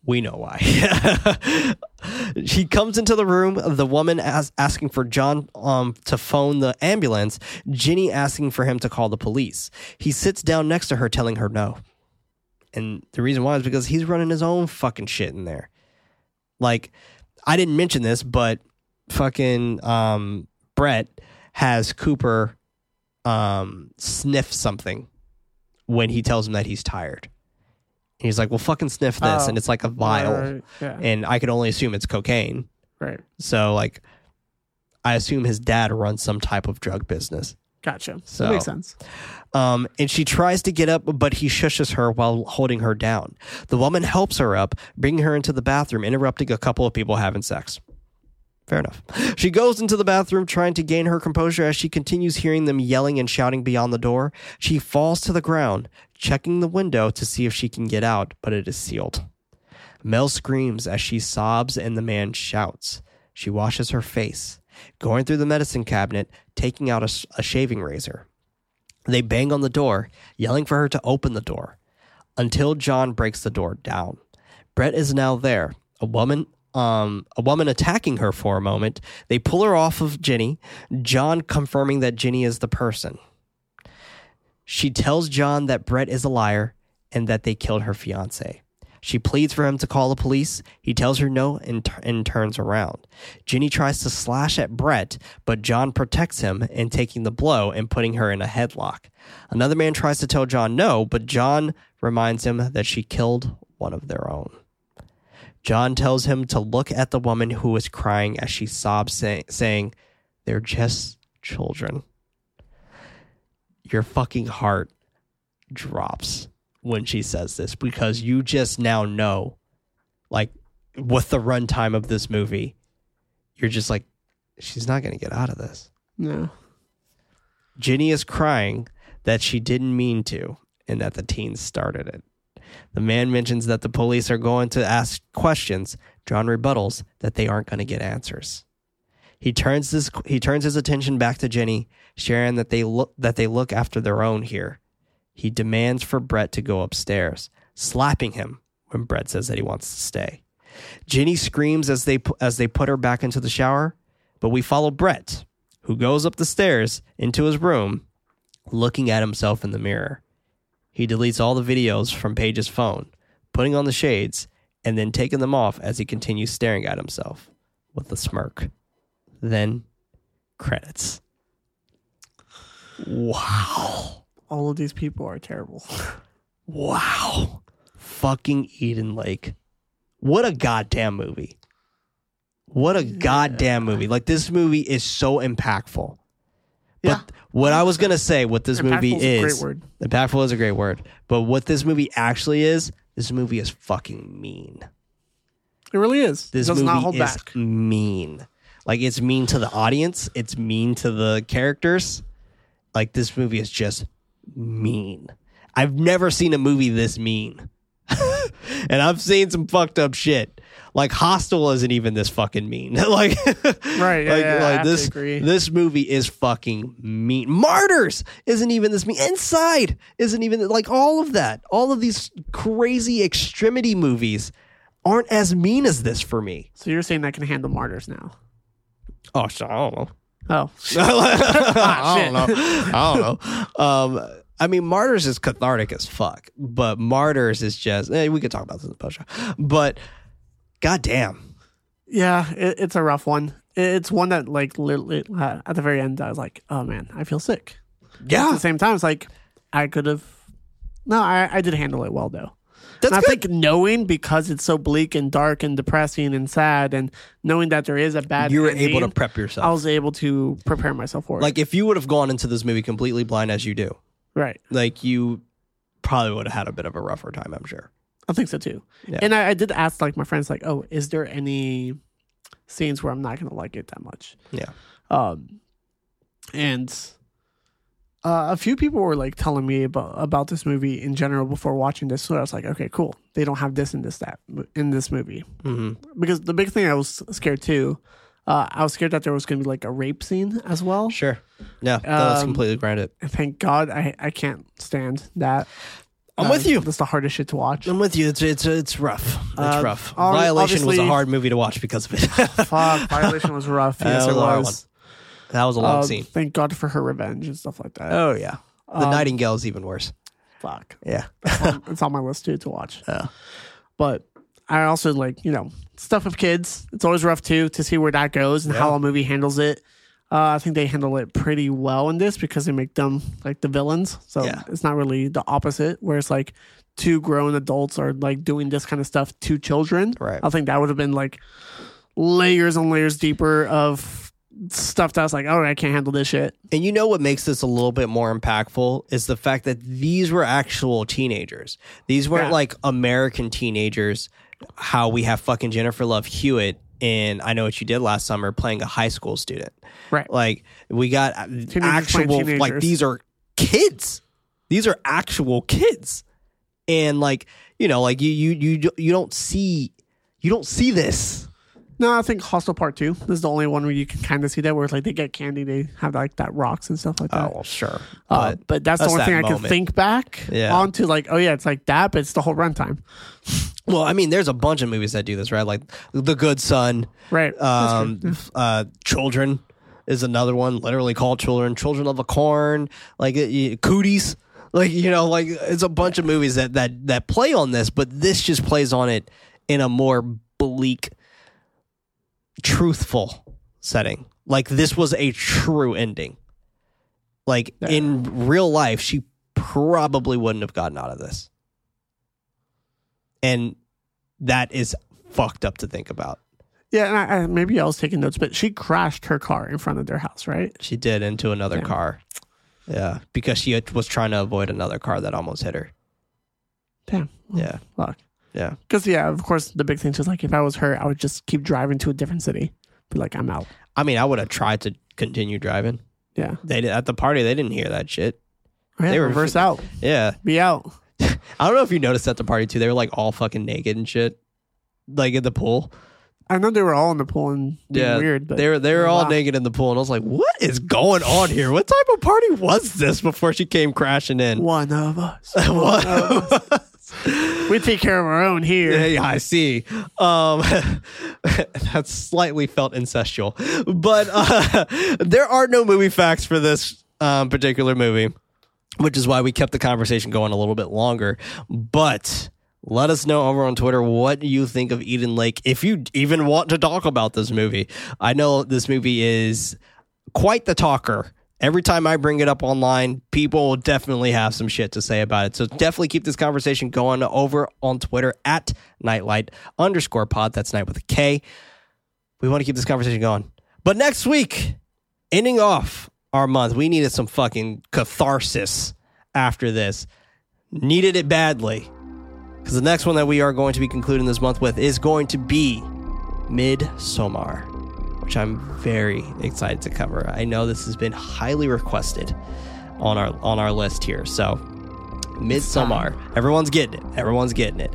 we know why. she comes into the room. The woman as- asking for John um, to phone the ambulance. Jenny asking for him to call the police. He sits down next to her, telling her no. And the reason why is because he's running his own fucking shit in there. Like, I didn't mention this, but fucking um, Brett has Cooper um, sniff something when he tells him that he's tired. He's like, "Well, fucking sniff this," Oh. and it's like a vial, Right, yeah. and I could only assume it's cocaine. right. So, like, I assume his dad runs some type of drug business. Gotcha. So- that makes sense. Um, and she tries to get up, but he shushes her while holding her down. The woman helps her up, bringing her into the bathroom, interrupting a couple of people having sex. Fair enough. She goes into the bathroom trying to gain her composure as she continues hearing them yelling and shouting beyond the door. She falls to the ground, checking the window to see if she can get out, but it is sealed. Mel screams as she sobs and the man shouts. She washes her face, going through the medicine cabinet, taking out a, a shaving razor. They bang on the door, yelling for her to open the door until John breaks the door down. Brett is now there. A woman um a woman attacking her for a moment. They pull her off of Jenny, John confirming that Jenny is the person. She tells John that Brett is a liar and that they killed her fiance. She pleads for him to call the police. He tells her no and, tur- and turns around. Jenny tries to slash at Brett, but John protects him in taking the blow and putting her in a headlock. Another man tries to tell John no, but John reminds him that she killed one of their own. John tells him to look at the woman who is crying as she sobs, say- saying, They're just children. Your fucking heart drops when she says this because you just now know, like, with the runtime of this movie, you're just like, she's not going to get out of this. No. Jenny is crying that she didn't mean to and that the teens started it. The man mentions that the police are going to ask questions. John rebuttals that they aren't going to get answers. He turns his he turns his attention back to Jenny, sharing that they look that they look after their own here. He demands for Brett to go upstairs, slapping him when Brett says that he wants to stay. Jenny screams as they as they put her back into the shower, but we follow Brett, who goes up the stairs into his room, looking at himself in the mirror. He deletes all the videos from Paige's phone, putting on the shades, and then taking them off as he continues staring at himself with a smirk. Then, credits. Wow. All of these people are terrible. Wow. Fucking Eden Lake. What a goddamn movie. What a goddamn movie. Like this movie is so impactful. But What I was gonna say, what this movie Impactful is a great is, word. impactful is a great word, but what this movie actually is, this movie is fucking mean. It really is. This does movie not hold is back. mean. Like it's mean to the audience. It's mean to the characters. Like this movie is just mean. I've never seen a movie this mean. and I've seen some fucked up shit. Like Hostel isn't even this fucking mean. like Right, yeah, like, yeah, like this this movie is fucking mean. Martyrs isn't even this mean. Inside isn't even like all of that. All of these crazy extremity movies aren't as mean as this for me. So you're saying I can handle martyrs now? Oh, so I don't know. Oh, I don't know. I don't know. Um, I mean, Martyrs is cathartic as fuck, but Martyrs is just. Eh, we could talk about this in the post show, but goddamn, yeah. It, it's a rough one. It's one that like literally uh, at the very end, I was like, oh man, I feel sick. Yeah. At the same time, it's like I could have. No, I, I did handle it well though. that's And I good. think knowing because it's so bleak and dark and depressing and sad, and knowing that there is a bad, you were able to prep yourself. I was able to prepare myself for it. like if you would have gone into this movie completely blind as you do, right. like you probably would have had a bit of a rougher time. I'm sure. I think so too. Yeah. And I, I did ask like my friends, like, oh, is there any scenes where I'm not gonna like it that much? Yeah. Um, and uh, a few people were like telling me about about this movie in general before watching this. So I was like, okay, cool. They don't have this in this that in this movie hmm because the big thing I was scared too. Uh, I was scared that there was going to be like a rape scene as well. Sure. Yeah, that's Um, completely granted. Thank God I, I can't stand that. I'm with you. That's the hardest shit to watch. I'm with you. It's it's it's rough. It's Uh, rough. ob- Violation was a obviously- hard movie to watch because of it. Fuck, Violation was rough. That Yes, was it a hard was. that was a long Uh, scene. Thank God for her revenge and stuff like that. Oh yeah. The Um, Nightingale is even worse. Fuck. Yeah. Um, it's on my list too to watch. Yeah. But I also like, you know, stuff with kids. It's always rough too to see where that goes and how a movie handles it. Uh, I think they handle it pretty well in this because they make them like the villains. So Yeah. it's not really the opposite, where it's like two grown adults are like doing this kind of stuff to children. Right. I think that would have been like layers and layers deeper of stuff that's like, oh, I can't handle this shit. And you know what makes this a little bit more impactful is the fact that these were actual teenagers. These weren't Yeah. like American teenagers. How we have fucking Jennifer Love Hewitt in I Know What You Did Last Summer playing a high school student. Right. Like we got playing actual like these are kids. These are actual kids. And like, you know, like you you you you don't see you don't see this. No, I think Hostel Part Two is the only one where you can kind of see that, where it's like they get candy, they have like that rocks and stuff like that. well, sure. Uh, But but that's, the only that thing I can think back Yeah. onto. Like, oh yeah, it's like that, but it's the whole runtime, well, I mean, there's a bunch of movies that do this, right? Like The Good Son, right? Um, true. uh, Children is another one, literally called Children, Children of the Corn, like uh, Cooties, like you know, like it's a bunch of movies that that that play on this, but this just plays on it in a more bleak, truthful setting. Like this was a true ending. Like Yeah. in real life, she probably wouldn't have gotten out of this, and that is fucked up to think about. yeah, and I, I, maybe I was taking notes, but she crashed her car in front of their house, right? She did into another Yeah. car. Yeah, because she was trying to avoid another car that almost hit her. Damn. Yeah, Fuck. Yeah. Because yeah, of course, the big thing is like if I was her, I would just keep driving to a different city. Be like, I'm out. I mean, I would have tried to continue driving. Yeah. They did, at the party. They didn't hear that shit. Yeah, They were- reverse out. Yeah, Be out. I don't know if you noticed at the party too. They were like all fucking naked and shit, like in the pool. I know they were all in the pool and Yeah, weird, but they were they were oh, all Wow. naked in the pool, and I was like, "What is going on here? What type of party was this?" Before she came crashing in. one of us. What? One of us. we take care of our own here. Yeah, yeah, I see. Um, that slightly felt incestual, but uh, there are no movie facts for this um, particular movie, which is why we kept the conversation going a little bit longer. But let us know over on Twitter what you think of Eden Lake, if you even want to talk about this movie. I know this movie is quite the talker. Every time I bring it up online, people will definitely have some shit to say about it. So definitely keep this conversation going over on Twitter at KnightLight underscore pod. That's night with a K. We want to keep this conversation going. But next week, ending off our month. We needed some fucking catharsis after this. Needed it badly. Because the next one that we are going to be concluding this month with is going to be Midsommar, which I'm very excited to cover. I know this has been highly requested on our on our list here. So Midsommar, Everyone's getting it. Everyone's getting it.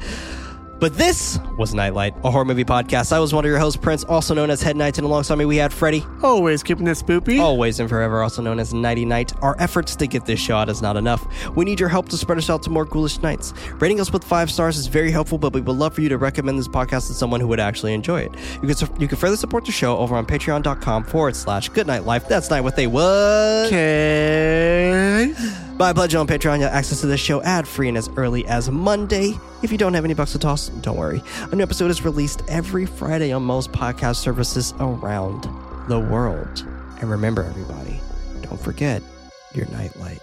But this was Nightlight, a horror movie podcast. I was one of your hosts, Prince, also known as Head Knight, and alongside me we had Freddy, Always keeping it spoopy. always and forever, also known as Nighty Night. Our efforts to get this show out is not enough. We need your help to spread us out to more ghoulish nights. Rating us with five stars is very helpful, but we would love for you to recommend this podcast to someone who would actually enjoy it. You can you can further support the show over on patreon.com forward slash goodknight life. That's night with a what? Okay. By pledging on Patreon, you'll access to this show ad-free and as early as Monday. If you don't have any bucks to toss, don't worry. A new episode is released every Friday on most podcast services around the world. And remember, everybody, don't forget your nightlight.